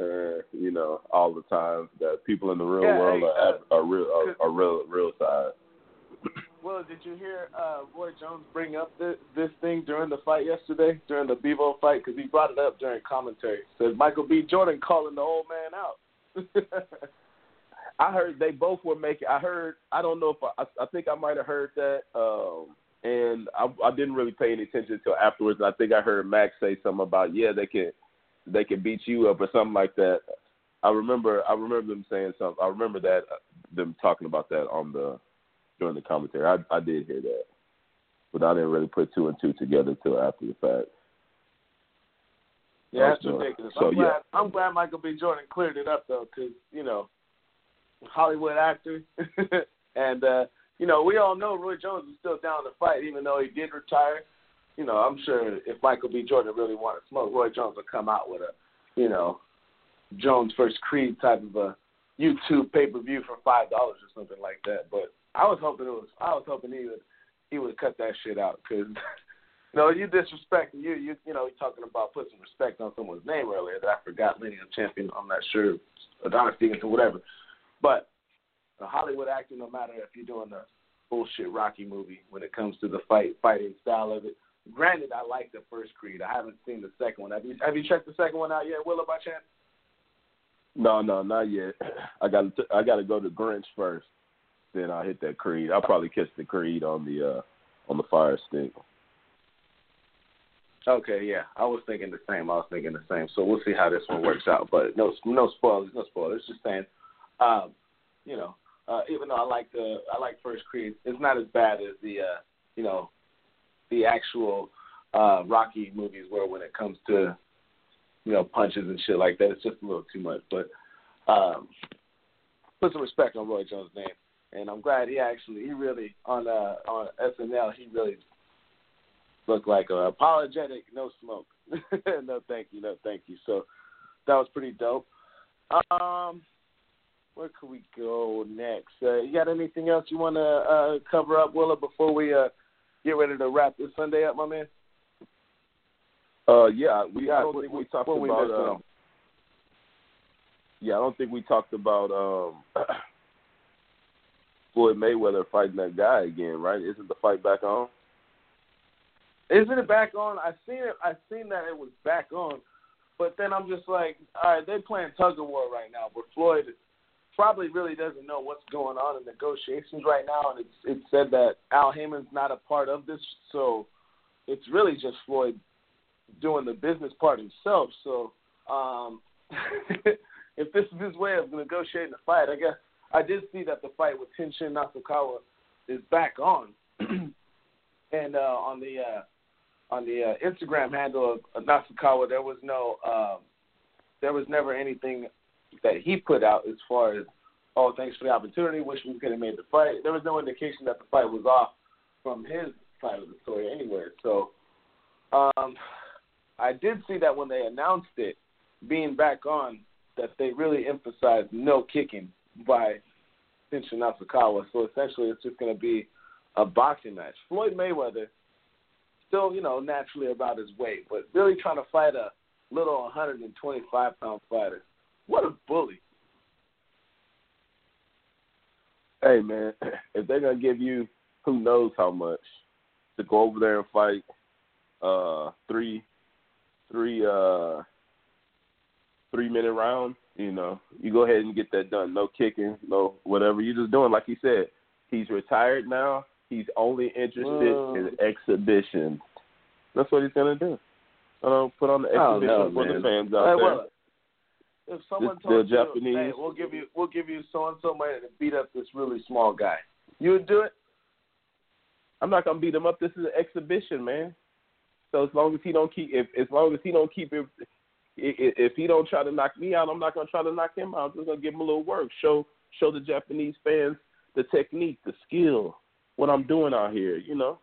Uh, you know, all the time that people in the real Yeah, world hey, are, uh, are real are, are real real size. Well, did you hear uh, Roy Jones bring up this, this thing during the fight yesterday, during the Bivol fight? Because he brought it up during commentary. Says Michael B. Jordan calling the old man out. I heard they both were making. I heard. I don't know if I. I think I might have heard that. Um, and I, I didn't really pay any attention until afterwards. I think I heard Max say something about yeah they can they can beat you up or something like that. I remember. I remember them saying something. I remember that uh, them talking about that on the during the commentary. I I did hear that, but I didn't really put two and two together till after the fact. yeah, that's So- ridiculous. so, I'm glad. yeah. I'm glad Michael B. Jordan cleared it up though, because you know, Hollywood actor, and uh, you know we all know Roy Jones is still down to fight, even though he did retire. You know, I'm sure if Michael B. Jordan really wanted smoke, Roy Jones would come out with a, you know, Jones versus Creed type of a YouTube pay per view for five dollars or something like that. But I was hoping it was. I was hoping he would he would cut that shit out because. You know, you disrespect you. You you know, you're talking about putting some respect on someone's name earlier that I forgot. Lineal champion. I'm not sure. Adonis Stevenson, whatever. But a Hollywood actor, no matter if you're doing a bullshit Rocky movie, when it comes to the fight fighting style of it. Granted, I like the first Creed. I haven't seen the second one. Have you Have you checked the second one out yet, Willa, by chance? No, no, not yet. I got to I got to go to Grinch first. Then I'll hit that Creed. I'll probably catch the Creed on the uh on the Fire Stick. Okay, yeah, I was thinking the same. I was thinking the same. So we'll see how this one works out. But no, no spoilers, no spoilers. Just saying, um, you know, uh, even though I like the I like First Creed, it's not as bad as the uh, you know, the actual uh, Rocky movies where when it comes to you know punches and shit like that, it's just a little too much. But um, put some respect on Roy Jones' name, and I'm glad he actually he really on uh, on SNL he really look like a apologetic, no smoke. no thank you, no thank you. So that was pretty dope. Um, where could we go next? Uh, you got anything else you want to uh, cover up, Willa, before we uh, get ready to wrap this Sunday up, my man? Uh, yeah, we. I don't think we what- talked we about. Um, yeah, I don't think we talked about um, Floyd Mayweather fighting that guy again, right? Isn't the fight back on? Isn't it back on? I seen it. I seen that it was back on, but then I'm just like, all right, they're playing tug of war right now. But Floyd probably really doesn't know what's going on in negotiations right now, and it's it's said that Al Haymon's not a part of this, so it's really just Floyd doing the business part himself. So um, if this is his way of negotiating the fight, I guess I did see that the fight with Tenshin Nasukawa is back on, and uh, on the uh, on the uh, Instagram handle of Nasukawa, there was no, um, there was never anything that he put out as far as, oh, thanks for the opportunity. Wish we could have made the fight. There was no indication that the fight was off from his side of the story anywhere. So, um, I did see that when they announced it being back on, that they really emphasized no kicking by Tenshin Nasukawa. So essentially, it's just going to be a boxing match. Floyd Mayweather still, you know, naturally about his weight, but really trying to fight a little 125 pound fighter. What a bully! Hey man, if they're gonna give you who knows how much to go over there and fight uh three three uh three minute rounds, you know, you go ahead and get that done. No kicking, no whatever. You're just doing like he said. He's retired now. He's only interested Whoa. in exhibitions. That's what he's gonna do. Uh, put on the exhibition know, for man. the fans out Hey, there. well, if someone The- told the you, Japanese- hey, we'll give you, we'll give you so and so money to beat up this really small guy, you would do it? I'm not gonna beat him up. This is an exhibition, man. So as long as he don't keep, if as long as he don't keep it, if, if he don't try to knock me out, I'm not gonna try to knock him out. I'm just gonna give him a little work. Show show the Japanese fans the technique, the skill, what I'm doing out here. You know.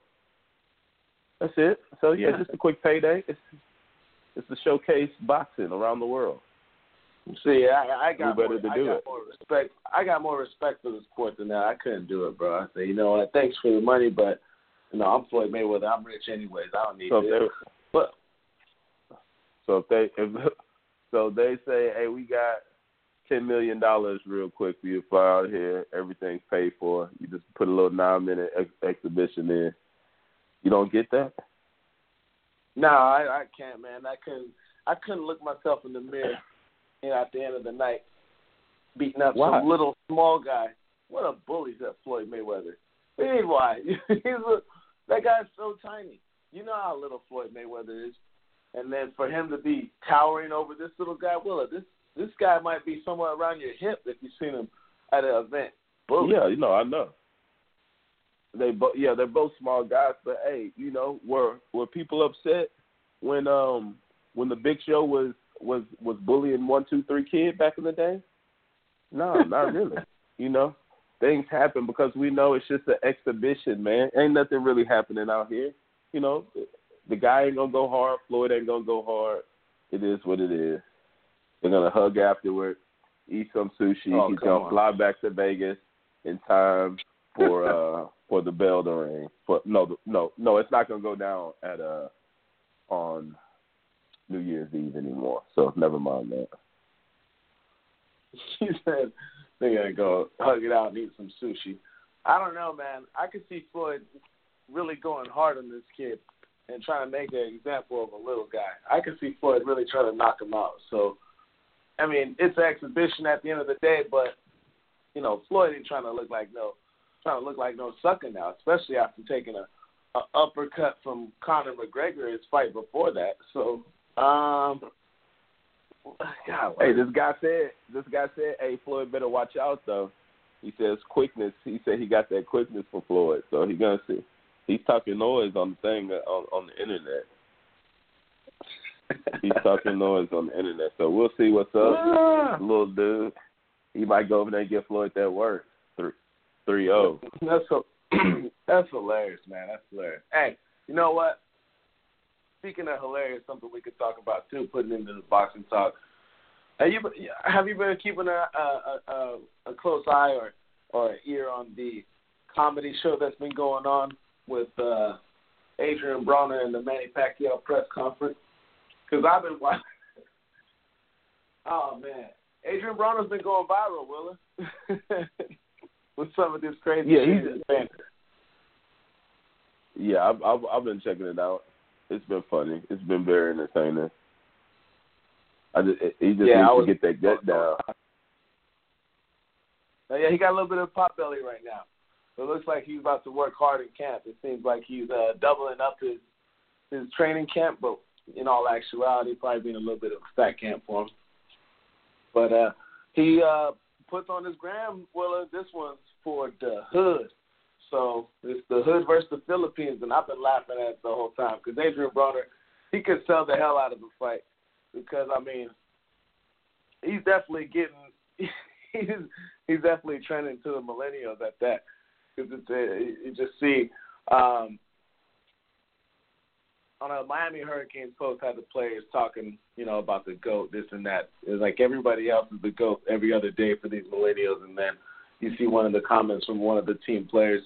That's it. So yeah, just a quick payday. It's it's to showcase boxing around the world. See, I, I got Who better more, to do it? more respect. I got more respect for the sport than that. I couldn't do it, bro. I say, you know what? Thanks for the money, but you know, I'm Floyd Mayweather. I'm rich anyways. I don't need So it. they, But so if they if so they say, hey, we got ten million dollars real quick for you to fly out here. Everything's paid for. You just put a little nine minute ex- exhibition in. You don't get that? no, I, I can't, man. I couldn't. I couldn't look myself in the mirror, you know, at the end of the night, beating up Why? some little small guy. What a bully that Floyd Mayweather. What do you mean why? He's a, that guy's so tiny. You know how little Floyd Mayweather is, and then for him to be towering over this little guy, Willa, this this guy might be somewhere around your hip if you've seen him at an event. Bully. Yeah, you know, I know. They both yeah, they're both small guys, but hey, you know, were were people upset when um when the Big Show was was was bullying one two three kid back in the day? No, not really. you know, things happen because we know it's just an exhibition, man. Ain't nothing really happening out here. You know, the guy ain't gonna go hard. Floyd ain't gonna go hard. It is what it is. They're gonna hug afterward, eat some sushi. Oh, He's gonna on. fly back to Vegas in time for uh for the bell to ring. For no, no, no, it's not gonna go down at uh on New Year's Eve anymore. So never mind that. he said they're gonna go hug it out and eat some sushi. I don't know, man. I could see Floyd really going hard on this kid and trying to make an example of a little guy. I could see Floyd really trying to knock him out. So, I mean, it's an exhibition at the end of the day, but you know, Floyd ain't trying to look like no, trying to look like no sucker now, especially after taking a, a uppercut from Conor McGregor his fight before that. So, um, God, Hey, this guy said this guy said, Hey, Floyd better watch out though. He says quickness. He said he got that quickness for Floyd, so he gonna see. He's talking noise on the thing uh, on on the internet. He's talking noise on the internet, so we'll see what's up. Ah. Little dude, he might go over there and get Floyd that work. Three, three oh. zero. That's so, that's hilarious, man. That's hilarious. Hey, you know what? Speaking of hilarious, something we could talk about too, putting into the boxing talk. Have you have you been keeping a a, a, a close eye or or ear on the comedy show that's been going on with uh, Adrian Broner and the Manny Pacquiao press conference? Because I've been watching. oh man, Adrian Broner's been going viral, Willa, with some of this crazy Yeah, shit. he's- Yeah, I've, I've I've been checking it out. It's been funny. It's been very entertaining. I just he just Yeah, needs was- to get that gut down. Uh, yeah, he got a little bit of pot belly right now. So it looks like he's about to work hard in camp. It seems like he's uh, doubling up his his training camp, but in all actuality, probably being a little bit of a fat camp for him. But uh, he uh, puts on his gram, Willa, this one's for the hood. So it's the hood versus the Philippines, and I've been laughing at it the whole time because Adrian Broner, he could sell the hell out of the fight because I mean, he's definitely getting he's he's definitely trending to the millennials at that because it's uh, you just see um, on a Miami Hurricanes post had the players talking you know about the goat this and that. It's like everybody else is the goat every other day for these millennials and then you see one of the comments from one of the team players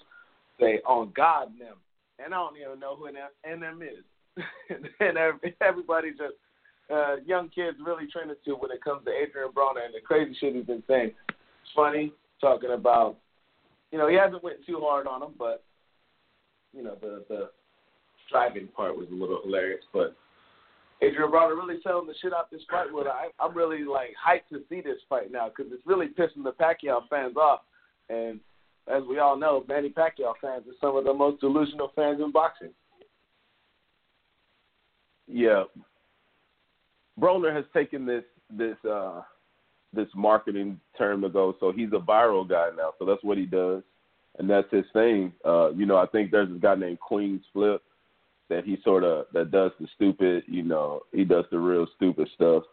say on God them and I don't even know who NM is and every, everybody just uh, young kids really trending to when it comes to Adrian Broner and the crazy shit he's been saying. It's funny talking about, you know, he hasn't went too hard on him, but you know the the striving part was a little hilarious. But Adrian Broner really selling the shit out this fight. With I, I'm really like hyped to see this fight now because it's really pissing the Pacquiao fans off. And as we all know, Manny Pacquiao fans are some of the most delusional fans in boxing. Yeah. Broner has taken this this uh this marketing term to go, so he's a viral guy now. So that's what he does. And that's his thing. Uh, you know, I think there's this guy named Queen's Flip that he sort of that does the stupid, you know, he does the real stupid stuff.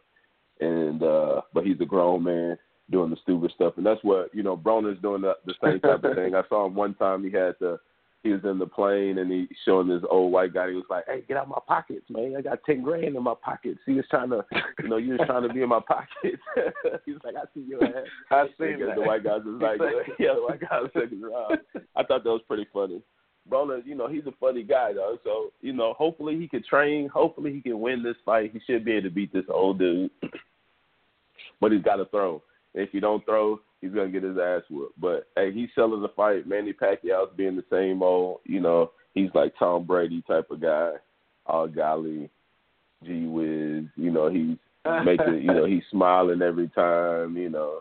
And uh but he's a grown man doing the stupid stuff. And that's what, you know, Broner's doing the, the same type of thing. I saw him one time he had the he was in the plane and he showing this old white guy. He was like, "Hey, get out my pockets, man! I got ten grand in my pockets." He was trying to, you know, you was trying to be in my pockets. he was like, "I see your ass." Seen And that. The white guys was like, "Yeah, the white guy was looking around." I thought that was pretty funny. Broner, you know, he's a funny guy though. So, you know, hopefully he can train. Hopefully he can win this fight. He should be able to beat this old dude. but he's got to throw. If he don't throw, he's gonna get his ass whooped. But hey, he's selling the fight. Manny Pacquiao's being the same old, you know, he's like Tom Brady type of guy. Oh golly, gee whiz, you know, he's making you know, he's smiling every time, you know.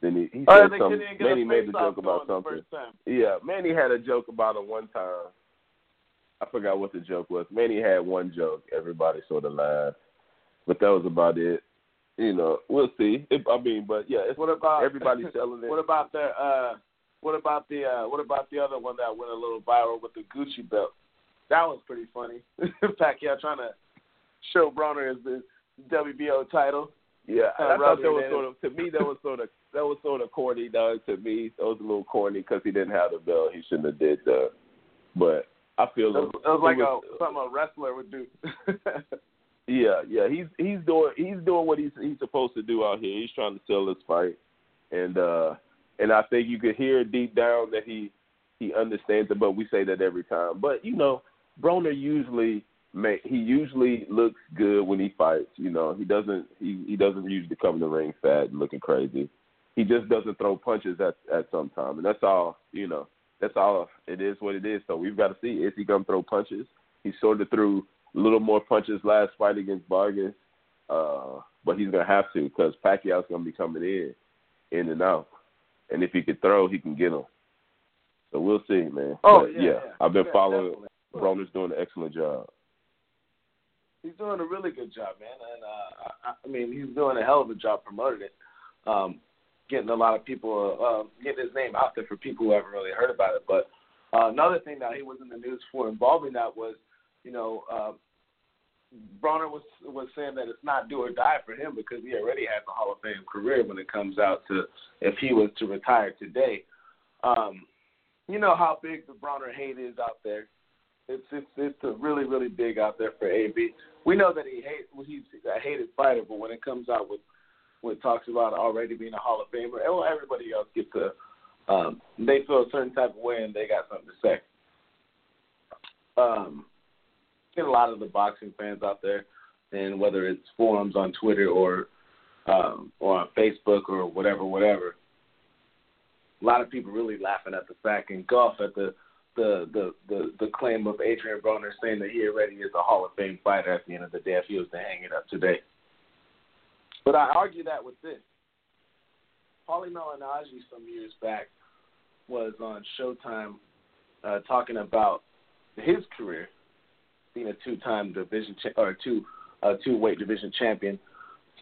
Then he, he Oh, said something couldn't even get a Manny made a joke about something. Yeah, Manny had a joke about it one time. I forgot what the joke was. Manny had one joke. Everybody sort of laughed, but that was about it. You know, we'll see. It, I mean, but yeah, it's What about everybody's selling it. What about the uh what about the uh what about the other one that went a little viral with the Gucci belt? That was pretty funny. Pacquiao trying to show Broner as the WBO title. yeah, uh, I thought that was sort of to me that was sort of that was sort of corny. Though to me, that was a little corny because he didn't have the belt. He shouldn't have did that. But I feel It was, it was like was- a something a wrestler would do. Yeah, yeah, he's he's doing he's doing what he's he's supposed to do out here. He's trying to sell this fight, and uh and I think you could hear deep down that he he understands it. But we say that every time. But you know, Broner usually may he usually looks good when he fights. You know, he doesn't he he doesn't usually come in the ring fat and looking crazy. He just doesn't throw punches at at some time, and that's all. You know, that's all. It is what it is. So we've got to see is he gonna throw punches. He sort of threw a little more punches last fight against Vargas, uh, but he's gonna have to because Pacquiao's gonna be coming in, in and out, and if he can throw, he can get him. So we'll see, man. Oh, But, yeah, yeah. I've been Yeah, following. Broner's doing an excellent job. he's doing a really good job, man. And uh, I, I mean, he's doing a hell of a job promoting it, um, getting a lot of people, uh, getting his name out there for people who haven't really heard about it. But uh, another thing that he was in the news for involving that was, you know, uh, Broner was was saying that it's not do or die for him because he already has a Hall of Fame career when it comes out to if he was to retire today. Um, you know how big the Broner hate is out there. It's it's it's really really big out there for AB. We know that he hate he's a hated fighter, but when it comes out with when it talks about already being a Hall of Famer, well, everybody else gets a um, they feel a certain type of way and they got something to say. Um, get a lot of the boxing fans out there, and whether it's forums on Twitter or um, or on Facebook or whatever, whatever. A lot of people really laughing at the fact and golf at the the the the, the claim of Adrian Broner saying that he already is a Hall of Fame fighter at the end of the day if he was to hang it up today. But I argue that with this. Paulie Malignaggi some years back was on Showtime uh, talking about his career being a two-time division cha- or two uh, two-weight division champion,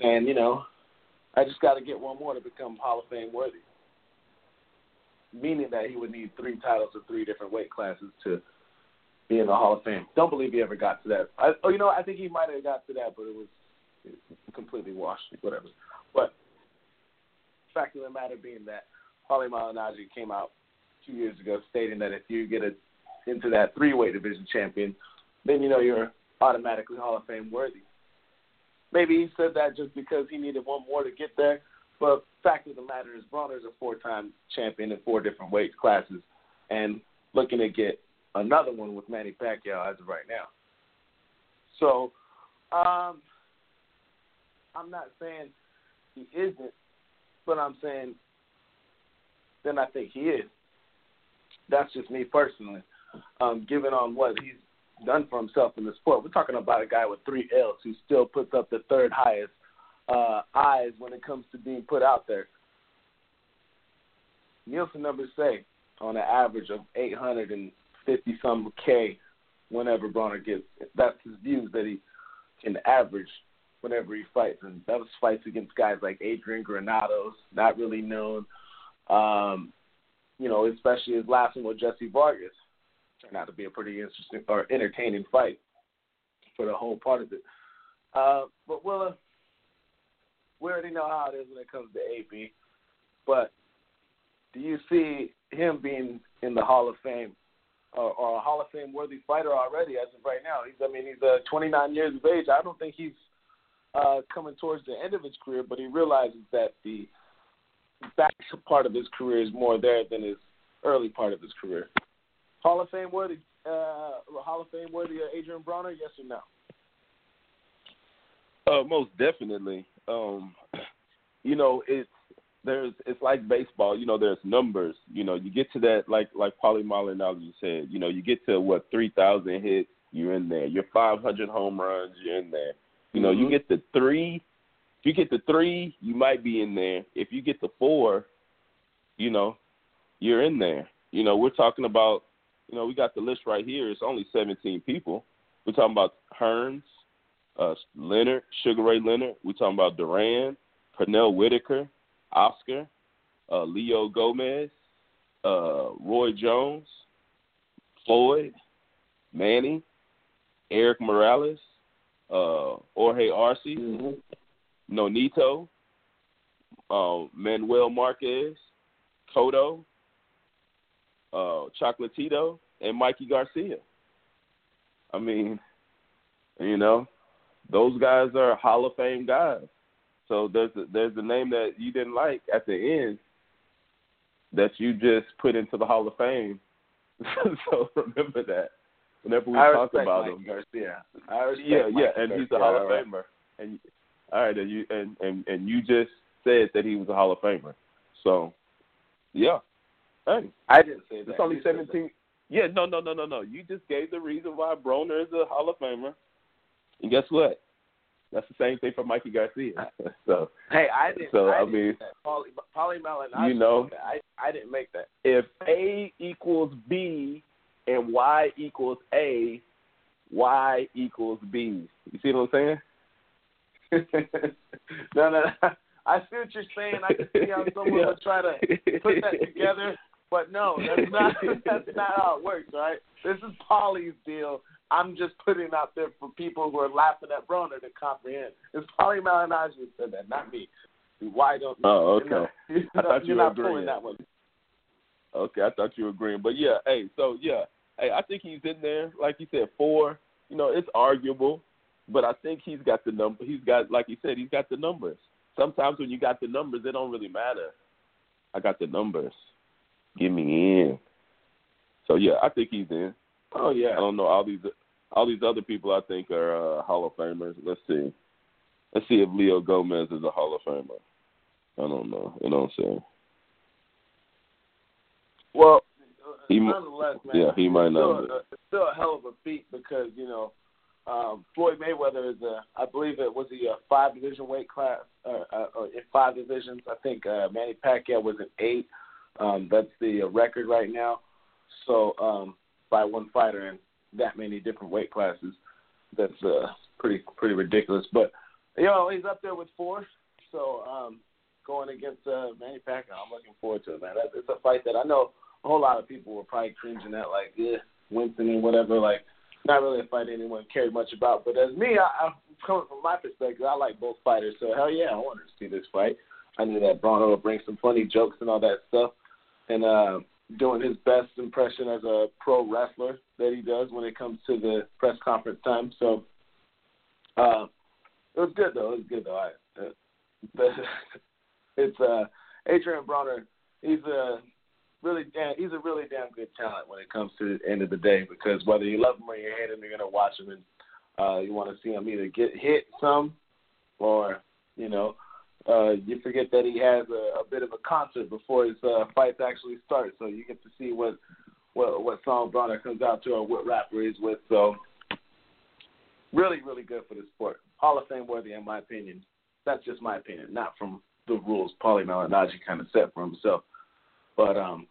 saying, you know, I just got to get one more to become Hall of Fame worthy. Meaning that he would need three titles of three different weight classes to be in the Hall of Fame. Don't believe he ever got to that. I, oh, you know, I think he might have got to that, but it was completely washed, whatever. But fact of the matter being that Paulie Malignaggi came out two years ago stating that if you get a, into that three weight division champion, then you know you're automatically Hall of Fame worthy. Maybe he said that just because he needed one more to get there, but fact of the matter is Broner's a four time champion in four different weight classes and looking to get another one with Manny Pacquiao as of right now. So um I'm not saying he isn't, but I'm saying then I think he is. That's just me personally. Um, given on what he's done for himself in the sport. We're talking about a guy with three L's who still puts up the third highest uh, eyes when it comes to being put out there. Nielsen numbers say on an average of 850 some K whenever Broner gets. That's his views that he can average whenever he fights, and that was fights against guys like Adrian Granados, not really known. Um, you know, especially his last one with Jesse Vargas turned out to be a pretty interesting or entertaining fight for the whole part of it. Uh, but Willa, we already know how it is when it comes to AB. But do you see him being in the Hall of Fame or, or a Hall of Fame worthy fighter already as of right now? He's, I mean, he's uh, 29 years of age. I don't think he's uh, coming towards the end of his career, but he realizes that the back part of his career is more there than his early part of his career. Hall of Fame worthy, uh, Hall of Fame worthy Adrian Broner, yes or no? Uh, most definitely. Um, you know, it's there's it's like baseball. You know, there's numbers. You know, you get to that like like Paulie Malignaggi said. You know, you get to what three thousand hits, you're in there. You're five hundred home runs, you're in there. You know, mm-hmm. you get the three. If you get the three, you might be in there. If you get the four, you know, you're in there. You know, we're talking about. You know, we got the list right here. It's only 17 people. We're talking about Hearns, uh, Leonard, Sugar Ray Leonard. We're talking about Duran, Pernell Whitaker, Oscar, uh, Leo Gomez, uh, Roy Jones, Floyd, Manny, Erik Morales, uh, Jorge Arce, Mm-hmm. Nonito, uh, Manuel Marquez, Cotto, uh, Chocolatito, and Mikey Garcia. I mean, you know, those guys are Hall of Fame guys. So there's a, there's a name that you didn't like at the end that you just put into the Hall of Fame. so remember that whenever we I talk about Mike him. Garcia. I Yeah, Mike yeah, and Garcia, he's a Hall of right. Famer. And all right, and you and, and and you just said that he was a Hall of Famer. So, yeah. Hey, I didn't say that. it's only You seventeen. Yeah, no, no, no, no, no. You just gave the reason why Broner is a Hall of Famer. And guess what? That's the same thing for Mikey Garcia. so. Hey, I didn't. So, I, I mean, Polly, Paulie you know- I I didn't make that. if A equals B and Y equals A, Y equals B. You see what I'm saying? no, no, no. I see what you're saying. I can see how someone would try to put that together, but no, that's not that's not how it works, right? This is Paulie's deal. I'm just putting it out there for people who are laughing at Broner to comprehend. It's Paulie Malignaggi who said that, not me. Why don't Oh, you're not- okay. You're I thought you were not agreeing. that one. Okay, I thought you were agreeing, but yeah, hey, so yeah, hey, I think he's in there. Like you said, four. You know, it's arguable, but I think he's got the number. He's got, like you said, he's got the numbers. Sometimes when you got the numbers, it don't really matter. I got the numbers. Get me in. So yeah, I think he's in. Oh yeah. I don't know all these all these other people. I think are uh, Hall of Famers. Let's see. Let's see if Leo Gomez is a Hall of Famer. I don't know. You know what I'm saying? Well, He nonetheless, man. yeah, he might not Still, a- it's still a hell of a feat because you know um, Floyd Mayweather is a, I believe it was he a five division weight class, uh, uh, in five divisions. I think uh, Manny Pacquiao was an eight. Um, that's the uh, record right now. So um, by one fighter in that many different weight classes, that's uh, pretty pretty ridiculous. But you know he's up there with four. So um, going against uh, Manny Pacquiao, I'm looking forward to it, man. It's a fight that I know a whole lot of people were probably cringing at, like, yeah, Winston and whatever. Like, not really a fight anyone cared much about. But as me, I, I'm coming from my perspective, I like both fighters. So hell yeah, I wanted to see this fight. I knew that Broner would bring some funny jokes and all that stuff, and uh, doing his best impression as a pro wrestler that he does when it comes to the press conference time. So uh, it was good though. It was good though. I, uh, the, it's uh, Adrian Broner. He's a really damn. He's a really damn good talent when it comes to the end of the day. Because whether you love him or you hate him, you're gonna watch him and uh, you want to see him either get hit some, or you know, uh, you forget that he has a, a bit of a concert before his uh, fights actually start. So you get to see what what what song Broner comes out to or what rapper he's with. So really, really good for the sport. Hall of Fame worthy, in my opinion. That's just my opinion, not from the rules Paulie Malignaggi kind of set for himself. But um,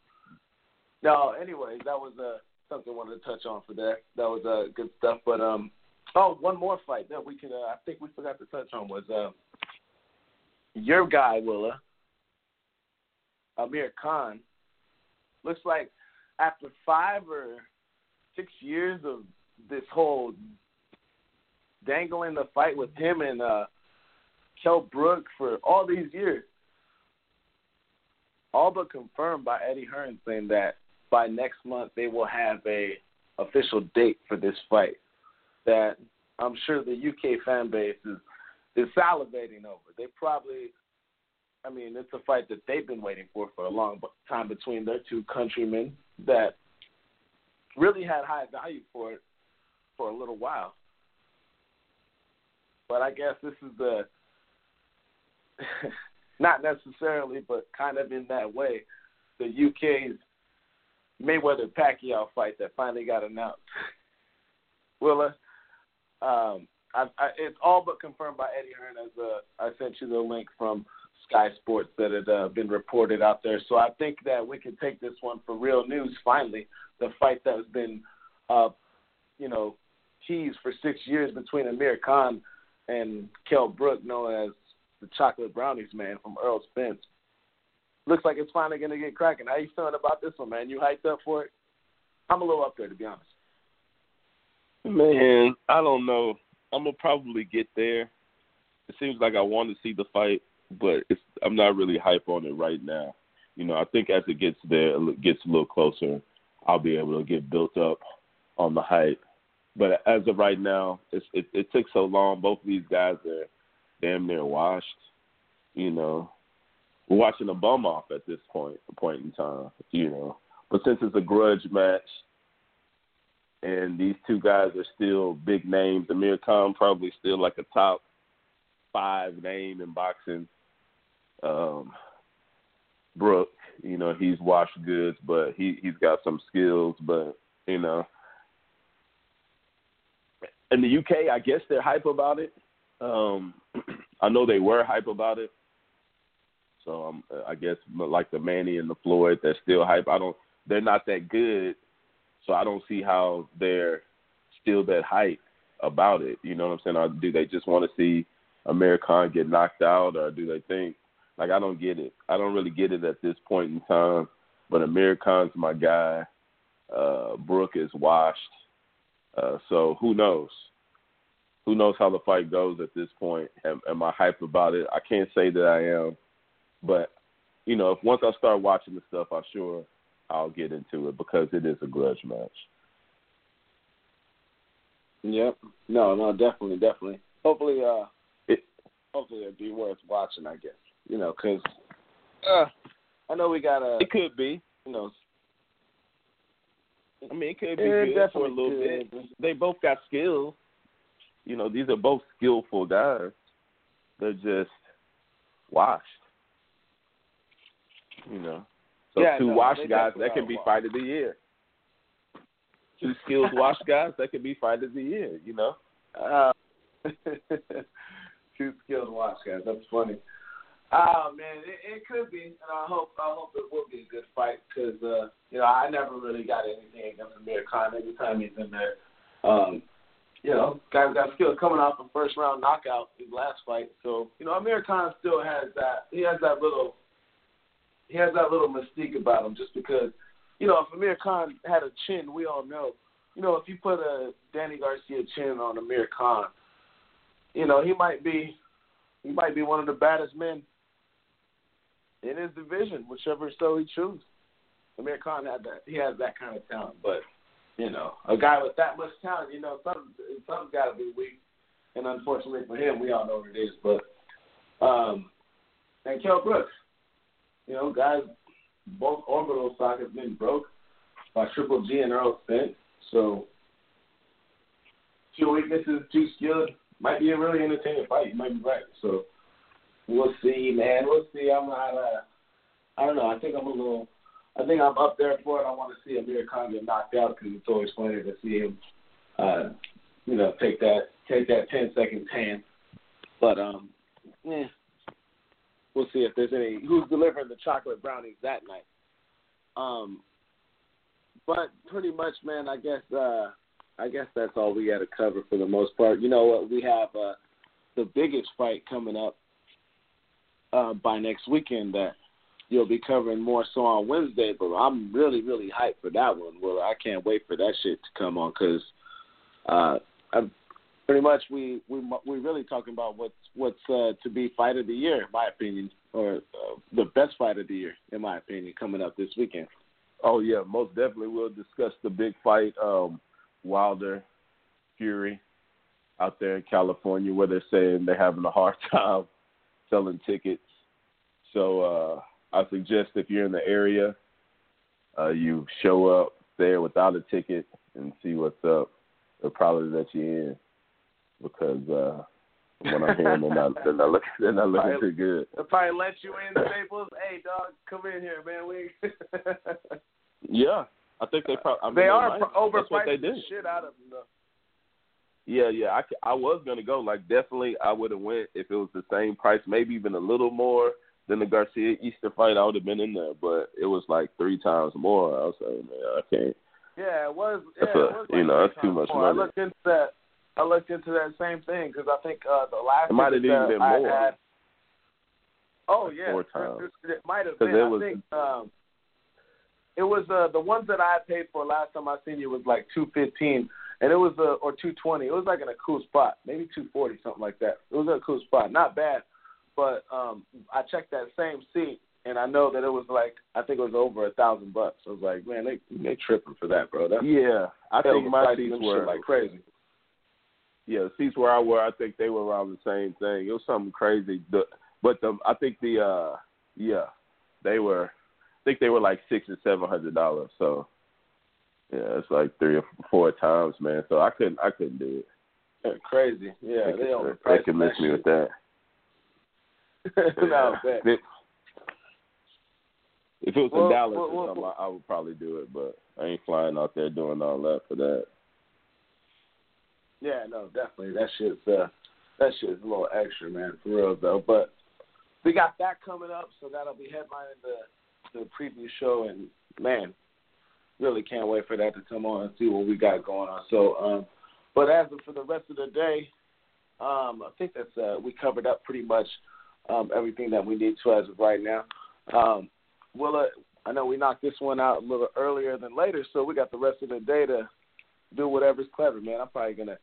no. Anyways, that was uh, something I wanted to touch on for that. That was uh, good stuff. But um, oh, one more fight that we could. Uh, I think we forgot to touch on was uh, your guy Willa, Amir Khan. Looks like after five or six years of this whole dangling the fight with him and uh, Kell Brook for all these years, all but confirmed by Eddie Hearn saying that by next month they will have a official date for this fight. That I'm sure the UK fan base is is salivating over. They probably, I mean, it's a fight that they've been waiting for for a long time between their two countrymen that really had high value for it for a little while. But I guess this is the not necessarily, but kind of in that way, the UK's Mayweather Pacquiao fight that finally got announced. Willa, um, I, I, it's all but confirmed by Eddie Hearn. As uh, I sent you the link from Sky Sports that had uh, been reported out there. So I think that we can take this one for real news. Finally, the fight that has been, uh, you know, teased for six years between Amir Khan and Kell Brook, known as the Chocolate Brownies man from Errol Spence. Looks like it's finally to get cracking. How you feeling about this one, man? You hyped up for it? I'm a little up there, to be honest. Man, I don't know. I'm gonna probably get there. It seems like I want to see the fight, but it's I'm not really hype on it right now. You know, I think as it gets there, it gets a little closer, I'll be able to get built up on the hype. But as of right now, it's, it it took so long. Both of these guys are damn near washed. You know, we're watching a bum off at this point point in time. You know, but since it's a grudge match, and these two guys are still big names. Amir Khan probably still like a top five name in boxing. Um, Brook, you know, he's washed goods, but he he's got some skills. But you know, in the UK, I guess they're hype about it. Um, I know they were hype about it. So um, I guess like the Manny and the Floyd, they're still hype. I don't. They're not that good, so I don't see how they're still that hype about it. You know what I'm saying? Or do they just want to see Amir get knocked out, or do they think like I don't get it? I don't really get it at this point in time. But Amir my guy. Uh, Brook is washed. Uh, so who knows? Who knows how the fight goes at this point? Am, am I hyped about it? I can't say that I am, but you know, if once I start watching the stuff, I'm sure I'll get into it because it is a grudge match. Yep. No, no, definitely, definitely. Hopefully, uh, It- hopefully it'll be worth watching. I guess you know, because uh, I know we got a, It could be. you know, I mean, it could be it good for a little could. bit. They both got skills. You know, these are both skillful guys. They're just washed. You know, so Yeah, two no, they guys that can be fight of the year. Two skilled washed guys that can be fight of the year. You know. Uh, two skilled watch guys. That's funny. Oh man, it, it could be, and I hope I hope it will be a good fight because uh, you know I never really got anything against Amir Khan. Anytime he's in there, um, you know, guy's got skill coming off a first round knockout his last fight. So you know, Amir Khan still has that. He has that little. He has that little mystique about him, just because, you know, if Amir Khan had a chin, we all know. You know, if you put a Danny Garcia chin on Amir Khan, you know, he might be he might be one of the baddest men in his division, whichever so he chooses. Amir Khan had that he has that kind of talent, but you know, a guy with that much talent, you know, some something's got to be weak, and unfortunately for him, we all know what it is. But um, and Kell Brooks, you know, guys, both orbital sockets been broke by Triple G and Errol Spence, so two weaknesses, two skilled, might be a really entertaining fight. You might be right. So we'll see, man. We'll see. I'm not. Uh, I don't know. I think I'm a little. I think I'm up there for it. I want to see Amir Khan get knocked out because it's always funny to see him, uh, you know, take that take that ten second tan. But um, yeah, see if there's any who's delivering the chocolate brownies that night. Um, but pretty much, man. I guess uh, I guess that's all we got to cover for the most part. You know what? We have uh, the biggest fight coming up uh, by next weekend that you'll be covering more so on Wednesday. But I'm really, really hyped for that one. Well, I can't wait for that shit to come on because uh, I'm pretty much we we we really talking about what's what's uh, to be fight of the year, in my opinion, or uh, the best fight of the year, in my opinion, coming up this weekend. Oh yeah, most definitely. We'll discuss the big fight, um, Wilder, Fury, out there in California, where they're saying they're having a hard time selling tickets. So uh, I suggest if you're in the area, uh, you show up there without a ticket and see what's up. They'll probably let you in because uh, what I'm hearing, they're not they're not looking they're not looking too good. They'll probably let you in, Staples. hey, dog, come in here, man. We Yeah, I think they probably. I mean, they are might. pro- That's what they overpricing the shit out of them. Though. Yeah, yeah. I, I was gonna go. Like definitely, I would have went if it was the same price, maybe even a little more than the Garcia Easter fight. I would have been in there, but it was like three times more. I was like, man, I can't. Yeah, it was. Yeah, a- it was like you know, that's too much more. I money. looked into that. I looked into that same thing because I think uh, the last It might have even been I more. Had, oh Like yeah, four it- times. It, it might have been. it I was- think um, it was uh, the ones that I paid for last time I seen you was like two fifteen, and it was uh, or two twenty. It was like in a cool spot, maybe two forty, something like that. It was in a cool spot, not bad. But um, I checked that same seat, and I know that it was like I think it was over a thousand bucks. I was like, man, they they tripping for that, bro. That's Yeah, I think my seats were like crazy. Yeah, the seats where I were, I think they were around the same thing. It was something crazy. The, but the I think the uh yeah, they were. I think they were like six or seven hundred dollars. So yeah, it's like three or four times, man. So I couldn't I couldn't do it. Crazy. Yeah, they they could, overpriced they could miss me with that. no, bet. If, if it was Well, in Dallas well, or well, something, I, I would probably do it. But I ain't flying out there doing all that for that. Yeah, no, definitely. That shit's uh that shit's a little extra, man, for real though. But we got that coming up, so that'll be headlining the the preview show and man, really can't wait for that to come on and see what we got going on. So um but as for the rest of the day, um, I think that's uh we covered up pretty much um everything that we need to as of right now. Um uh, I know we knocked this one out a little earlier than later, so we got the rest of the day to do whatever's clever, man. I'm probably gonna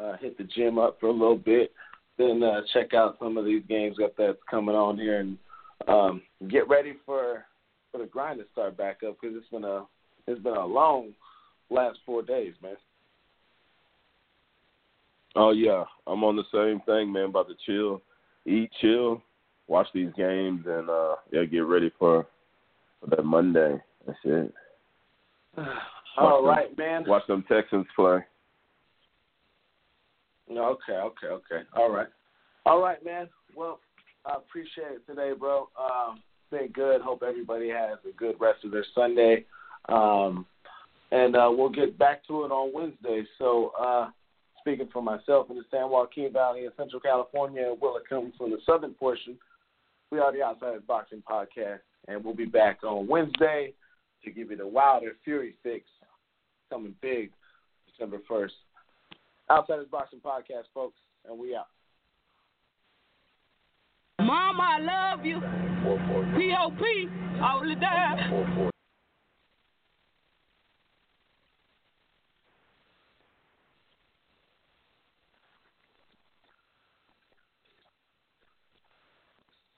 uh, hit the gym up for a little bit, then uh, check out some of these games that that's coming on here, and um, get ready for for the grind to start back up because it's been a it's been a long last four days, man. Oh yeah, I'm on the same thing, man. About to chill, eat, chill, watch these games, and uh yeah, get ready for for that Monday. That's it. All Watch right, man. Watch them Texans play. Okay, okay, okay. All right. All right, man. Well, I appreciate it today, bro. Um, been good. Hope everybody has a good rest of their Sunday. Um, and uh, we'll get back to it on Wednesday. So, uh, speaking for myself in the San Joaquin Valley in Central California, Will it comes from the southern portion, we are the Outsiders Boxing Podcast, and we'll be back on Wednesday to give you the Wilder Fury fix coming big December 1st. Outsiders Boxing Podcast, folks, and we out. Mama, I love you. P.O.P. all the time.